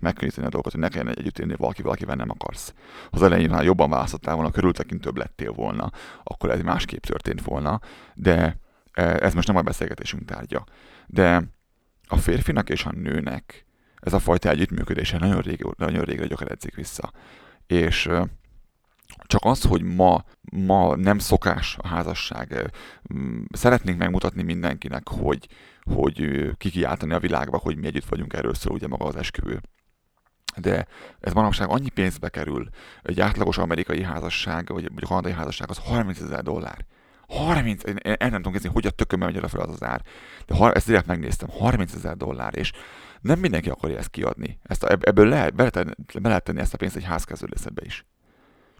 Megkönnyíteni a dolgot, hogy ne kelljen együtt élni valaki, valakivel nem akarsz. Az elején, ha jobban választottál volna, körültekintőbb lettél volna, akkor ez másképp történt volna, de e, ez most nem a beszélgetésünk tárgya. De a férfinak és a nőnek ez a fajta együttműködése nagyon, rég, nagyon régre gyökeredzik vissza. És csak az, hogy ma, ma nem szokás a házasság, szeretnénk megmutatni mindenkinek, hogy, hogy kikiáltani a világba, hogy mi együtt vagyunk, erről szól ugye maga az esküvő. De ez manapság annyi pénzbe kerül, egy átlagos amerikai házasság, vagy, vagy kanadai házasság, az 30 ezer dollár. 30, én, én nem tudom kezdeni, hogy a tökömbe megy fel az az ár. De ha, ezt direkt megnéztem, 30 ezer dollár, és nem mindenki akarja ezt kiadni. Ezt a, ebből lehet, be, lehet, be lehet tenni ezt a pénzt egy házkezdődészetbe is.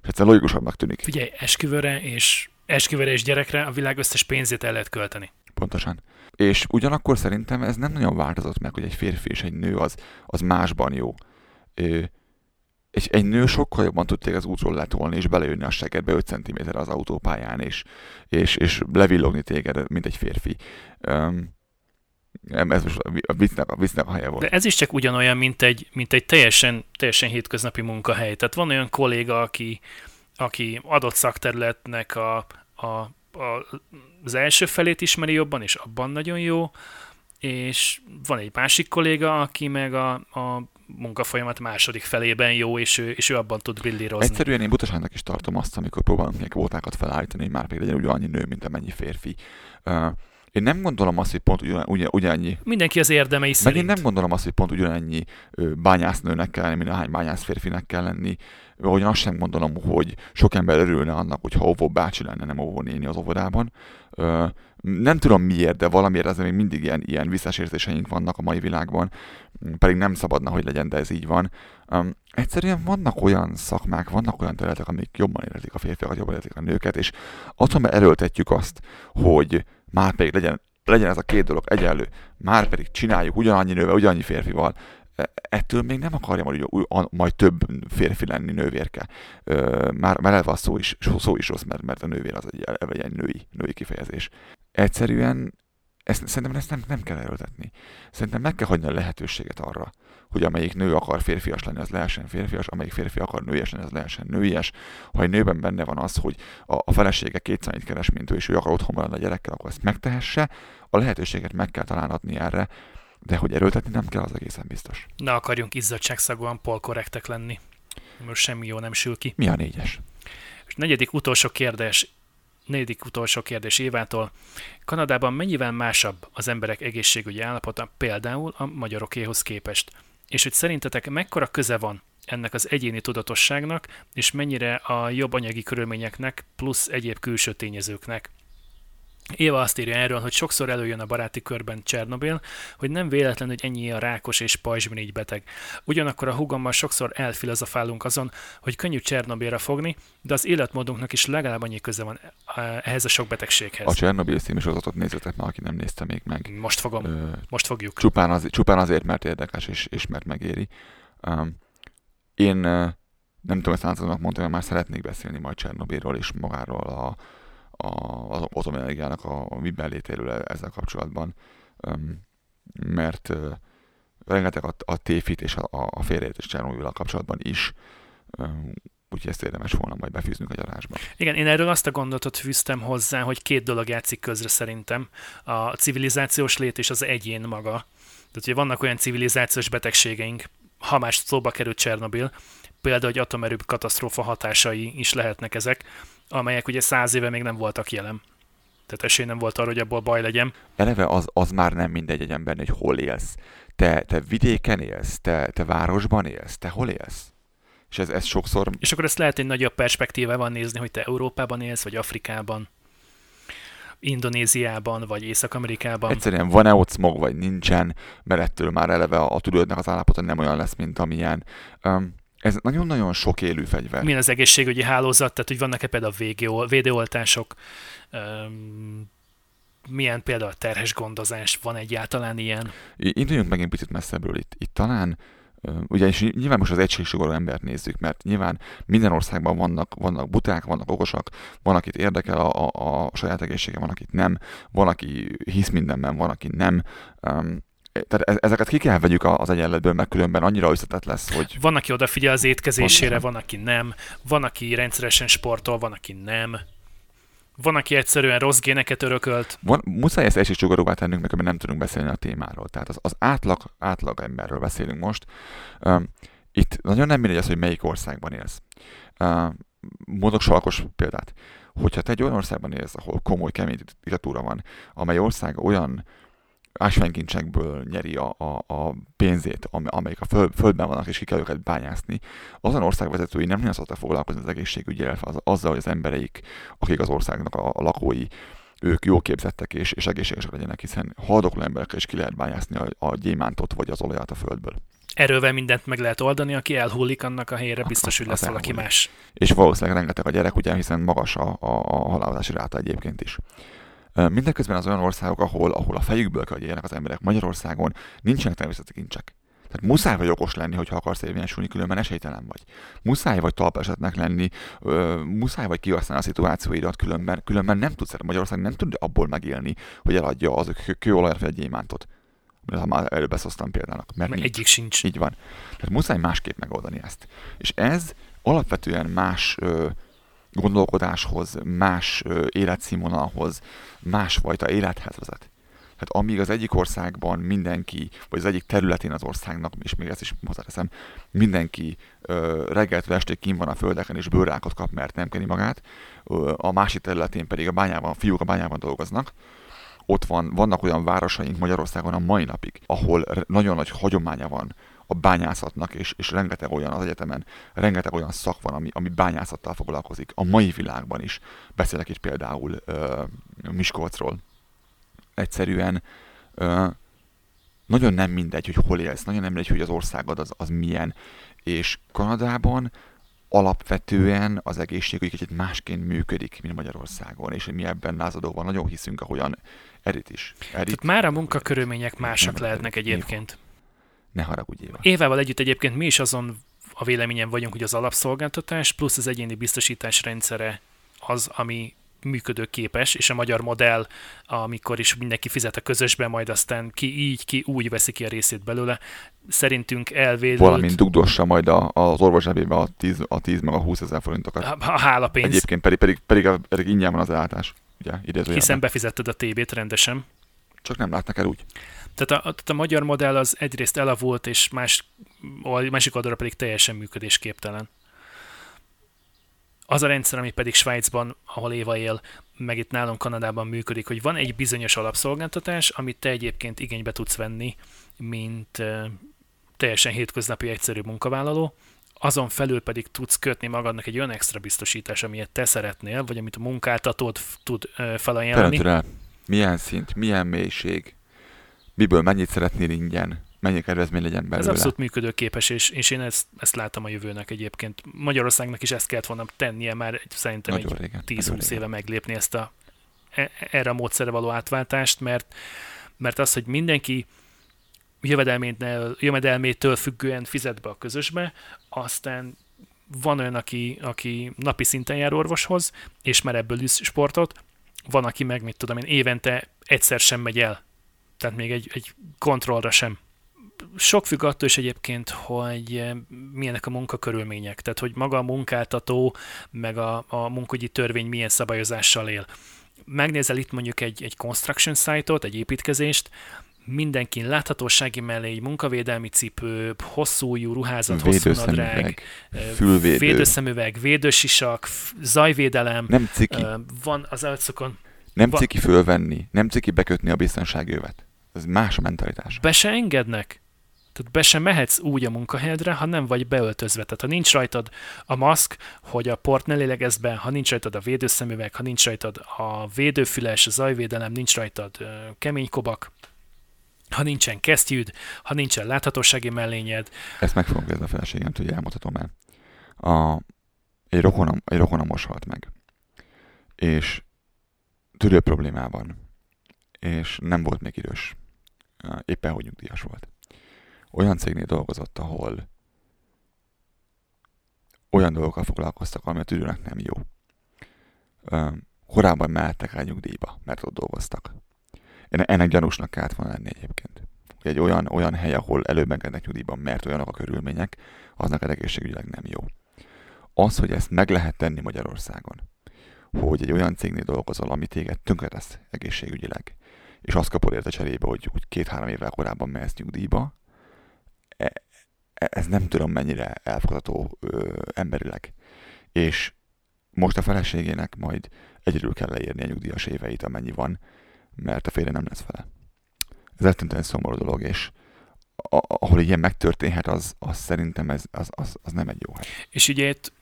És egyszerűen logikusabbnak tűnik. Figyelj, esküvőre és esküvőre és gyerekre a világ összes pénzét el lehet költeni. Pontosan. És ugyanakkor szerintem ez nem nagyon változott meg, hogy egy férfi és egy nő az, az másban jó. És egy nő sokkal jobban tud téged az útról letolni, és belejönni a segedbe 5 cm az autópályán, és, és, és levillogni téged, mint egy férfi. Um, nem, ez most a viccnek, a viccnek a helye volt. De ez is csak ugyanolyan, mint egy, mint egy teljesen, teljesen hétköznapi munkahely. Tehát van olyan kolléga, aki, aki adott szakterületnek a, a, a, az első felét ismeri jobban, és abban nagyon jó, és van egy másik kolléga, aki meg a, a munkafolyamat második felében jó, és ő, és ő abban tud brillírozni. Egyszerűen én butaságnak is tartom azt, amikor próbálunk ilyen kvótákat felállítani, hogy már pedig legyen ugyanannyi nő, mint amennyi férfi. Uh, én nem gondolom azt, hogy pont ugyan, ugyan, ugyanannyi... Mindenki az érdemei szerint. Meg én nem gondolom azt, hogy pont ugyanannyi bányásznőnek kell lenni, mint ahány bányász férfinek kell lenni. Vagy azt sem gondolom, hogy sok ember örülne annak, hogyha óvó bácsi lenne, nem óvó néni az óvodában. Nem tudom miért, de valamiért ezzel még mindig ilyen, ilyen visszasérzéseink vannak a mai világban, pedig nem szabadna, hogy legyen, de ez így van. Um, egyszerűen vannak olyan szakmák, vannak olyan területek, amik jobban életik a férfiakat, jobban életik a nőket, és attól, mert erőltetjük azt, hogy már pedig legyen, legyen ez a két dolog egyenlő, már pedig csináljuk ugyanannyi nővel, ugyanannyi férfival, ettől még nem akarja majd, majd több férfi lenni nővérke. Már, már eleve a szó is, szó is rossz, mert, mert a nővér az egy, egy, egy női, női kifejezés. Egyszerűen ezt, szerintem ezt nem, nem kell erőltetni. Szerintem meg kell hagyni a lehetőséget arra, hogy amelyik nő akar férfias lenni, az lehessen férfias, amelyik férfi akar nőies lenni, az lehessen nőies. Ha egy nőben benne van az, hogy a, a felesége kétszer annyit keres, mint ő, és ő akar otthon maradni a gyerekkel, akkor ezt megtehesse. A lehetőséget meg kell talán adni erre, De hogy erőltetni nem kell, az egészen biztos. Ne akarjunk izzadságszagúan polkorrektek lenni. Most semmi jó nem sül ki. Mi a négyes? És negyedik utolsó kérdés, negyedik utolsó kérdés Évától. Kanadában mennyivel másabb az emberek egészségügyi állapota például a magyarokéhoz képest? És hogy szerintetek mekkora köze van ennek az egyéni tudatosságnak, és mennyire a jobb anyagi körülményeknek plusz egyéb külső tényezőknek? Éva azt írja erről, hogy sokszor előjön a baráti körben Csernobil, hogy nem véletlen, hogy ennyi a rákos és pajzsmirigy beteg. Ugyanakkor a húgommal sokszor elfilozofálunk azon, hogy könnyű Csernobilra fogni, de az életmódunknak is legalább annyi köze van eh, ehhez a sok betegséghez. A Csernobyl című sorozatot nézzetek meg, aki nem nézte még meg. Most fogom, Ö, most fogjuk. csupán, az, csupán azért, mert érdekes és, és mert megéri. Um, én uh, nem tudom, ezt Lánzónak mondtam, hogy már szeretnék beszélni majd Csernobylról és magáról a, a, az atomenergiának a, a mi belétéről ezzel kapcsolatban, mert rengeteg a, a tévhit és a, a félreértés Csernobyl kapcsolatban is, úgyhogy ezt érdemes volna majd befűznünk a gyarásba. Igen, én erről azt a gondolatot fűztem hozzá, hogy két dolog játszik közre szerintem. A civilizációs lét és az egyén maga. Tehát, hogy vannak olyan civilizációs betegségeink, ha más szóba került Csernobil, például egy atomerő katasztrófa hatásai is lehetnek ezek, amelyek ugye száz éve még nem voltak jelen. Tehát esély nem volt arra, hogy abból baj legyen. eleve az, az már nem mindegy egy embernek, hogy hol élsz. Te, te vidéken élsz, te, te városban élsz, te hol élsz? És ez, ez sokszor És akkor ezt lehet egy nagyobb perspektívával nézni, hogy te Európában élsz, vagy Afrikában, Indonéziában, vagy Észak-Amerikában. egyszerűen van-e ott smog, vagy nincsen, mert ettől már eleve a, a tüdődnek az állapota nem olyan lesz, mint amilyen. Um, ez nagyon-nagyon sok élő fegyver. milyen az egészségügyi hálózat, tehát hogy vannak-e például VGO, védőoltások, öm, milyen például terhes gondozás, van egyáltalán ilyen? Induljunk megint picit messzebbről itt. Itt talán, ugye és nyilván most az egységsugarú embert nézzük, mert nyilván minden országban vannak, vannak buták, vannak okosak, van, akit érdekel a, a, a saját egészsége, van, akit nem, van, aki hisz mindenben, van, aki nem. Um, tehát e- ezeket ki kell vegyük a- az egyenletből, mert különben annyira összetett lesz, hogy Van, aki odafigyel az étkezésére, van, aki nem, van, aki rendszeresen sportol, van, aki nem. Van, aki egyszerűen rossz géneket örökölt. van, muszáj ezt egységsugarúvá tennünk, mert nem tudunk beszélni a témáról. Tehát az, az átlag, átlag emberről beszélünk most. Um, itt nagyon nem mindegy az, hogy melyik országban élsz. Uh, mondok salkos példát. Hogyha te egy olyan országban élsz, ahol komoly, kemény diktatúra van, amely ország olyan ásványkincsekből nyeri a, a, a pénzét, am- amelyik a föld, földben vannak, és ki kell őket bányászni, azon ország vezetői nem nagyon szoktak foglalkozni az egészségügyel, az, azzal, hogy az embereik, akik az országnak a, a lakói, ők jó képzettek és, és egészségesek legyenek, hiszen haldokló emberekkel is ki lehet bányászni a, a gyémántot vagy az olajat a földből. Erővel mindent meg lehet oldani, aki elhullik, annak a helyére biztos, hogy lesz valaki más. És valószínűleg rengeteg a gyerek, ugye, hiszen magas a, a, a halálozási ráta egyébként is. Mindeközben az olyan országok, ahol, ahol a fejükből kell, hogy az emberek Magyarországon, nincsenek természeti kincsek. Tehát muszáj vagy okos lenni, hogyha akarsz érvényesülni, különben esélytelen vagy. Muszáj vagy talpesetnek lenni, ö, muszáj vagy kihasználni a szituációidat, különben, különben nem tudsz, Magyarország nem tud abból megélni, hogy eladja az kő- kőolajat vagy a gyémántot. Ha már előbb beszéltem példának. Mert Mert egyik sincs. Így van. Tehát muszáj másképp megoldani ezt. És ez alapvetően más ö, gondolkodáshoz, más életszínvonalhoz, másfajta élethez vezet. Tehát amíg az egyik országban mindenki, vagy az egyik területén az országnak, és még ezt is hozzáteszem, mindenki ö, reggeltől estig kim van a földeken, és bőrákot kap, mert nem keni magát, ö, a másik területén pedig a bányában, a fiúk a bányában dolgoznak, ott van, vannak olyan városaink Magyarországon a mai napig, ahol nagyon nagy hagyománya van a bányászatnak, és, és rengeteg olyan az egyetemen, rengeteg olyan szak van, ami, ami bányászattal foglalkozik. A mai világban is. Beszélek itt például ö, Miskolcról. Egyszerűen ö, nagyon nem mindegy, hogy hol élsz, nagyon nem mindegy, hogy az országod az, az milyen. És Kanadában alapvetően az egészségügy kicsit másként működik, mint Magyarországon, és mi ebben lázadóban nagyon hiszünk, ahogyan Erit is. Erit, Tehát már a munkakörülmények másak lehetnek egyébként. Ne haragudj Éva. Évával együtt egyébként mi is azon a véleményen vagyunk, hogy az alapszolgáltatás plusz az egyéni biztosítás rendszere az, ami működőképes, és a magyar modell, amikor is mindenki fizet a közösbe, majd aztán ki így, ki úgy veszi ki a részét belőle, szerintünk elvédült Valamint dugdossa majd a, az orvos zsebébe a 10, a 10 meg a 20 ezer forintokat. a, a hálapénz, Egyébként pedig, pedig, pedig, pedig ingyen van az ellátás. Ugye, hiszen befizetted a TB-t rendesen. Csak nem látnak el úgy. Tehát a, tehát a magyar modell az egyrészt elavult, és más, a másik oldalra pedig teljesen működésképtelen. Az a rendszer, ami pedig Svájcban, ahol Éva él, meg itt nálunk Kanadában működik, hogy van egy bizonyos alapszolgáltatás, amit te egyébként igénybe tudsz venni, mint teljesen hétköznapi egyszerű munkavállaló, azon felül pedig tudsz kötni magadnak egy olyan extra biztosítás, amilyet te szeretnél, vagy amit a munkáltatód tud felajánlani. Területre, milyen szint, milyen mélység, miből mennyit szeretnél ingyen, mennyi kedvezmény legyen belőle. Ez abszolút működőképes, és, és én ezt, ezt látom a jövőnek egyébként. Magyarországnak is ezt kellett volna tennie már szerintem nagyon egy 10-20 éve meglépni ezt a, e, erre a módszerre való átváltást, mert, mert az, hogy mindenki jövedelmétől függően fizet be a közösbe, aztán van olyan, aki, aki napi szinten jár orvoshoz, és már ebből is sportot, van, aki meg, mit tudom én, évente egyszer sem megy el. Tehát még egy, egy kontrollra sem. Sok függ attól is egyébként, hogy milyenek a munkakörülmények, tehát hogy maga a munkáltató, meg a, a munkagyi törvény milyen szabályozással él. Megnézel itt mondjuk egy, egy construction site-ot, egy építkezést, mindenkin láthatósági mellé egy munkavédelmi cipő, hosszú ujjú ruházat, hosszú nadrág, fülvédő. védőszemüveg, védősisak, zajvédelem. Nem ciki. Van az arcokon. Nem van... ciki fölvenni, nem ciki bekötni a biztonsági övet. Ez más a mentalitás. Be se engednek. Tehát be sem mehetsz úgy a munkahelyedre, ha nem vagy beöltözve. Tehát ha nincs rajtad a maszk, hogy a port ne lélegezz be, ha nincs rajtad a védőszemüveg, ha nincs rajtad a védőfüles, a zajvédelem, nincs rajtad kemény kobak, ha nincsen kesztyűd, ha nincsen láthatósági mellényed. Ezt meg fogom kérdezni a feleségem, hogy elmondhatom el. A, egy, rokonam, egy rokonam most halt meg, és tüdő problémában, és nem volt még idős. Éppen hogy nyugdíjas volt. Olyan cégnél dolgozott, ahol olyan dolgokkal foglalkoztak, ami a tüdőnek nem jó. Korábban mehettek el nyugdíjba, mert ott dolgoztak ennek gyanúsnak kellett volna lenni egyébként. Hogy egy olyan, olyan hely, ahol előbb engednek nyugdíjban, mert olyanok a körülmények, az neked egészségügyileg nem jó. Az, hogy ezt meg lehet tenni Magyarországon, hogy egy olyan cégnél dolgozol, ami téged tönkretesz egészségügyileg, és azt kapod érte cserébe, hogy, hogy két-három évvel korábban mehetsz nyugdíjba, e, e, ez nem tudom mennyire elfogadható ö, emberileg. És most a feleségének majd egyedül kell leírni a nyugdíjas éveit, amennyi van, mert a férje nem lesz vele. Ez eltűntően szomorú dolog, és ahol ilyen megtörténhet, az, az szerintem ez, az, az, az nem egy jó hely. És ugye itt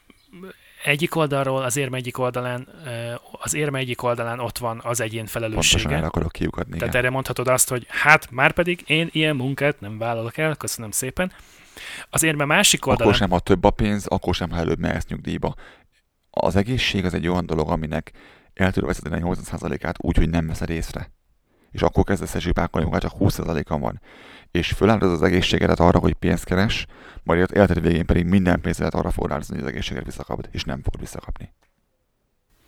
egyik oldalról, az érme egyik oldalán, az érme egyik oldalán ott van az egyén felelőssége. Pontosan erre akarok kiukadni. Tehát igen. erre mondhatod azt, hogy hát már pedig én ilyen munkát nem vállalok el, köszönöm szépen. Az érme másik oldalán... Akkor sem, ha több a pénz, akkor sem, ha előbb mehetsz nyugdíjba. Az egészség az egy olyan dolog, aminek el tudod vezetni a 80%-át úgy, hogy nem veszed észre. És akkor kezdesz el zsipákolni, csak 20%-a van. És föláldozod az egészségedet arra, hogy pénzt keres, majd életed végén pedig minden pénzedet arra fog hogy az egészséget visszakapod, és nem fogod visszakapni.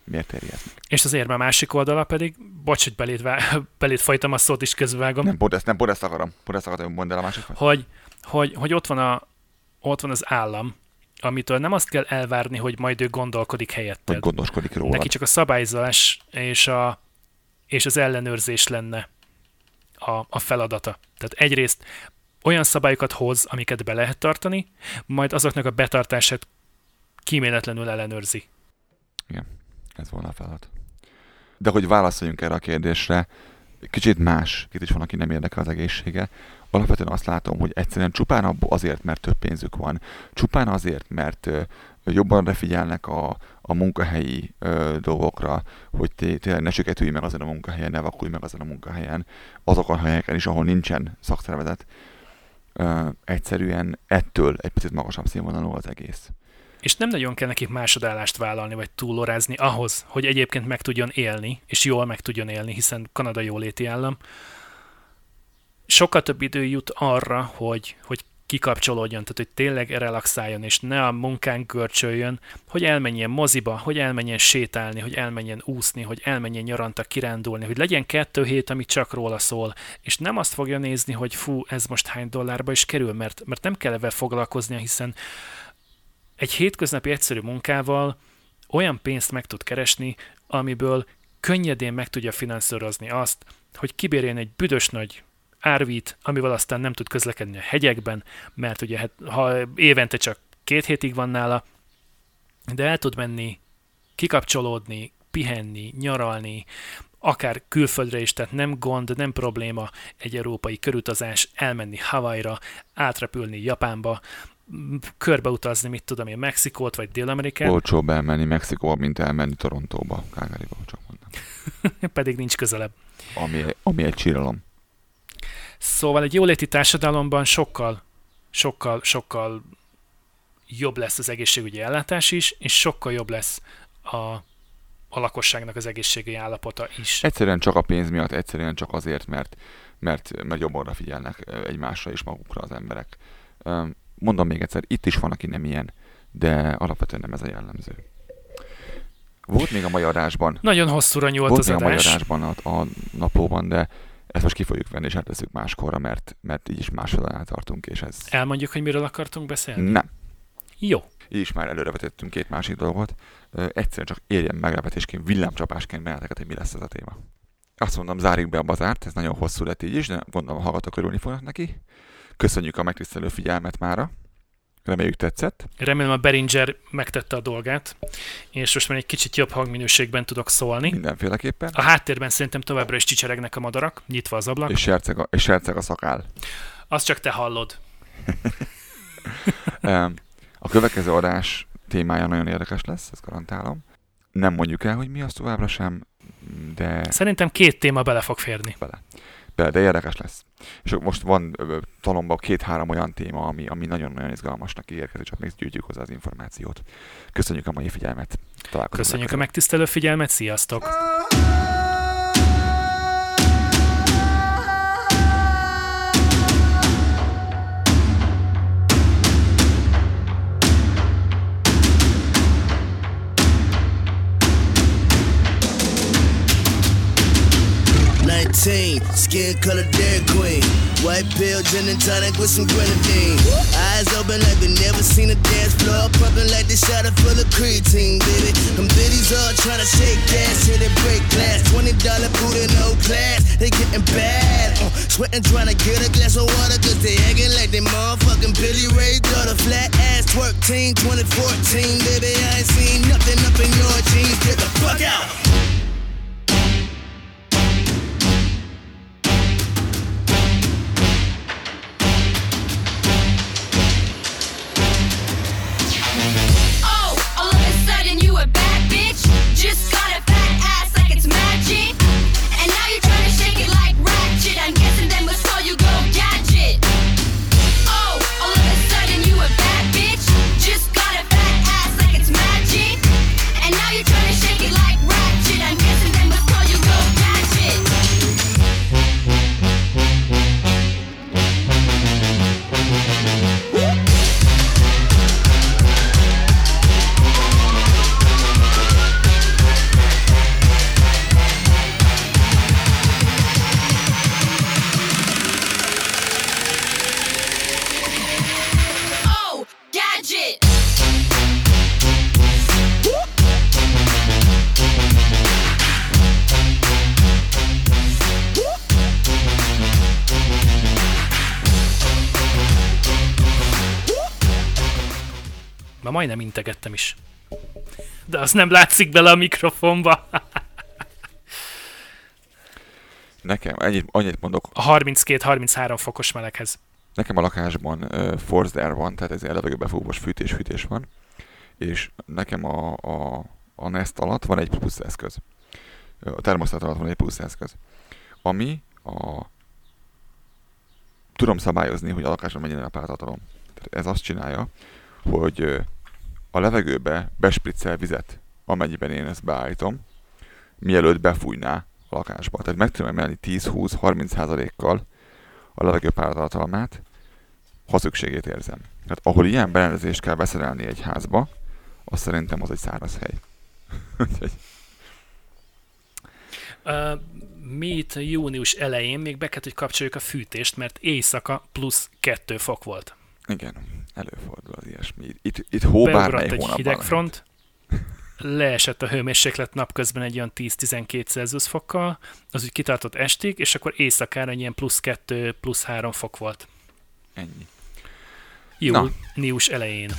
Miért ez? És az érme másik oldala pedig, bocs, hogy belét, vá- belét folytam a szót is közvágom. Nem, pont ezt, nem, pont ezt akarom. Pont ezt akarom, mondd el a másik. Hogy, hogy, hogy ott, van a, ott van az állam, amitől nem azt kell elvárni, hogy majd ő gondolkodik helyetted. Hogy gondoskodik róla. Neki csak a szabályzás és, a, és az ellenőrzés lenne a, a feladata. Tehát egyrészt olyan szabályokat hoz, amiket be lehet tartani, majd azoknak a betartását kíméletlenül ellenőrzi. Igen, ez volna a feladat. De hogy válaszoljunk erre a kérdésre, kicsit más, kicsit van, aki nem érdekel az egészsége, alapvetően azt látom, hogy egyszerűen csupán azért, mert több pénzük van, csupán azért, mert jobban refigyelnek a, a munkahelyi ö, dolgokra, hogy tényleg ne süketülj meg azon a munkahelyen, ne vakulj meg azon a munkahelyen, azok a helyeken is, ahol nincsen szakszervezet, ö, egyszerűen ettől egy picit magasabb színvonalú az egész. És nem nagyon kell nekik másodállást vállalni, vagy túlorázni ahhoz, hogy egyébként meg tudjon élni, és jól meg tudjon élni, hiszen Kanada jóléti állam sokkal több idő jut arra, hogy, hogy kikapcsolódjon, tehát hogy tényleg relaxáljon, és ne a munkán görcsöljön, hogy elmenjen moziba, hogy elmenjen sétálni, hogy elmenjen úszni, hogy elmenjen nyaranta kirándulni, hogy legyen kettő hét, ami csak róla szól, és nem azt fogja nézni, hogy fú, ez most hány dollárba is kerül, mert, mert nem kell ebben foglalkoznia, hiszen egy hétköznapi egyszerű munkával olyan pénzt meg tud keresni, amiből könnyedén meg tudja finanszírozni azt, hogy kibérjen egy büdös nagy árvít, amivel aztán nem tud közlekedni a hegyekben, mert ugye hát, ha évente csak két hétig van nála, de el tud menni, kikapcsolódni, pihenni, nyaralni, akár külföldre is, tehát nem gond, nem probléma egy európai körutazás, elmenni Hawaii-ra, átrepülni Japánba, körbeutazni, mit tudom én, Mexikót vagy Dél-Amerikát, Olcsóbb elmenni Mexikóba, mint elmenni Torontóba, Calgaryba, csak mondom. pedig nincs közelebb. Ami, ami egy csiralom. Szóval egy jóléti társadalomban sokkal, sokkal, sokkal jobb lesz az egészségügyi ellátás is, és sokkal jobb lesz a, a lakosságnak az egészségügyi állapota is. Egyszerűen csak a pénz miatt, egyszerűen csak azért, mert, mert, mert jobban odafigyelnek ö, egymásra és magukra az emberek. Mondom még egyszer, itt is van, aki nem ilyen, de alapvetően nem ez a jellemző. Volt még a mai adásban, Nagyon hosszúra nyúlt volt az még a mai adás. adásban a, a naplóban, de ezt most ki fogjuk venni, és átveszünk máskorra, mert, mert így is másfelől tartunk, és ez Elmondjuk, hogy miről akartunk beszélni? nem. Jó. Így is már előrevetettünk két másik dolgot. Egyszerűen csak érjen meglepetésként, villámcsapásként benneteket, hogy mi lesz ez a téma. Azt mondom, zárjuk be a bazárt, ez nagyon hosszú lett így is, de gondolom a hallgatók örülni fognak neki. Köszönjük a megtisztelő figyelmet mára. Reméljük tetszett. Remélem a Beringer megtette a dolgát, és most már egy kicsit jobb hangminőségben tudok szólni. Mindenféleképpen. A háttérben szerintem továbbra is csicseregnek a madarak, nyitva az ablak. És serceg a, és serceg a szakál. Azt csak te hallod. A következő adás témája nagyon érdekes lesz, ezt garantálom. Nem mondjuk el, hogy mi az továbbra sem, de Szerintem két téma bele fog férni. bele. De, de érdekes lesz. És most van ö, talomban két-három olyan téma, ami, ami nagyon-nagyon izgalmasnak ígérkezik, csak még gyűjtjük hozzá az információt. Köszönjük a mai figyelmet. Találkozunk Köszönjük a megtisztelő figyelmet, sziasztok! Nineteen, skin color Dairy Queen. White pill, gin and tonic with some grenadine. Eyes open like they never seen a dance floor. Pumping like they shot it full of creatine, baby. Them biddies all trying to shake gas, here they break glass. $20 booty, no class. They getting bad. Uh, sweating trying to get a glass of water, cause they acting like they motherfucking Billy Ray daughter. Flat ass twerk team 2014, baby. I ain't seen nothing up in your jeans. Get the fuck out. Majdnem integettem is. De az nem látszik bele a mikrofonba. Nekem, ennyit, annyit mondok, A 32-33 fokos meleghez. nekem a lakásban uh, forced air van, tehát ez levegőbe fúvós fűtés-fűtés van, és nekem a, a, a Nest alatt van egy plusz eszköz. A termosztát alatt van egy plusz eszköz, ami a tudom szabályozni, hogy a lakásban mennyire a pártartalom. Tehát ez azt csinálja, hogy a levegőbe bespriccel vizet, amennyiben én ezt beállítom, mielőtt befújná a lakásba. Tehát meg tudom emelni 10-20-30 kal a levegő páratartalmát, ha szükségét érzem. Tehát ahol ilyen berendezést kell beszerelni egy házba, az szerintem az egy száraz hely. Uh, mi itt június elején még be kellett, hogy kapcsoljuk a fűtést, mert éjszaka plusz 2 fok volt. igen, előfordul az ilyesmi. Itt, itt hó bármely egy hónapban hideg lehet. front, leesett a hőmérséklet napközben egy olyan 10-12 Celsius fokkal, az úgy kitartott estig, és akkor éjszakára egy ilyen plusz 2, plusz 3 fok volt. Ennyi. Június elején.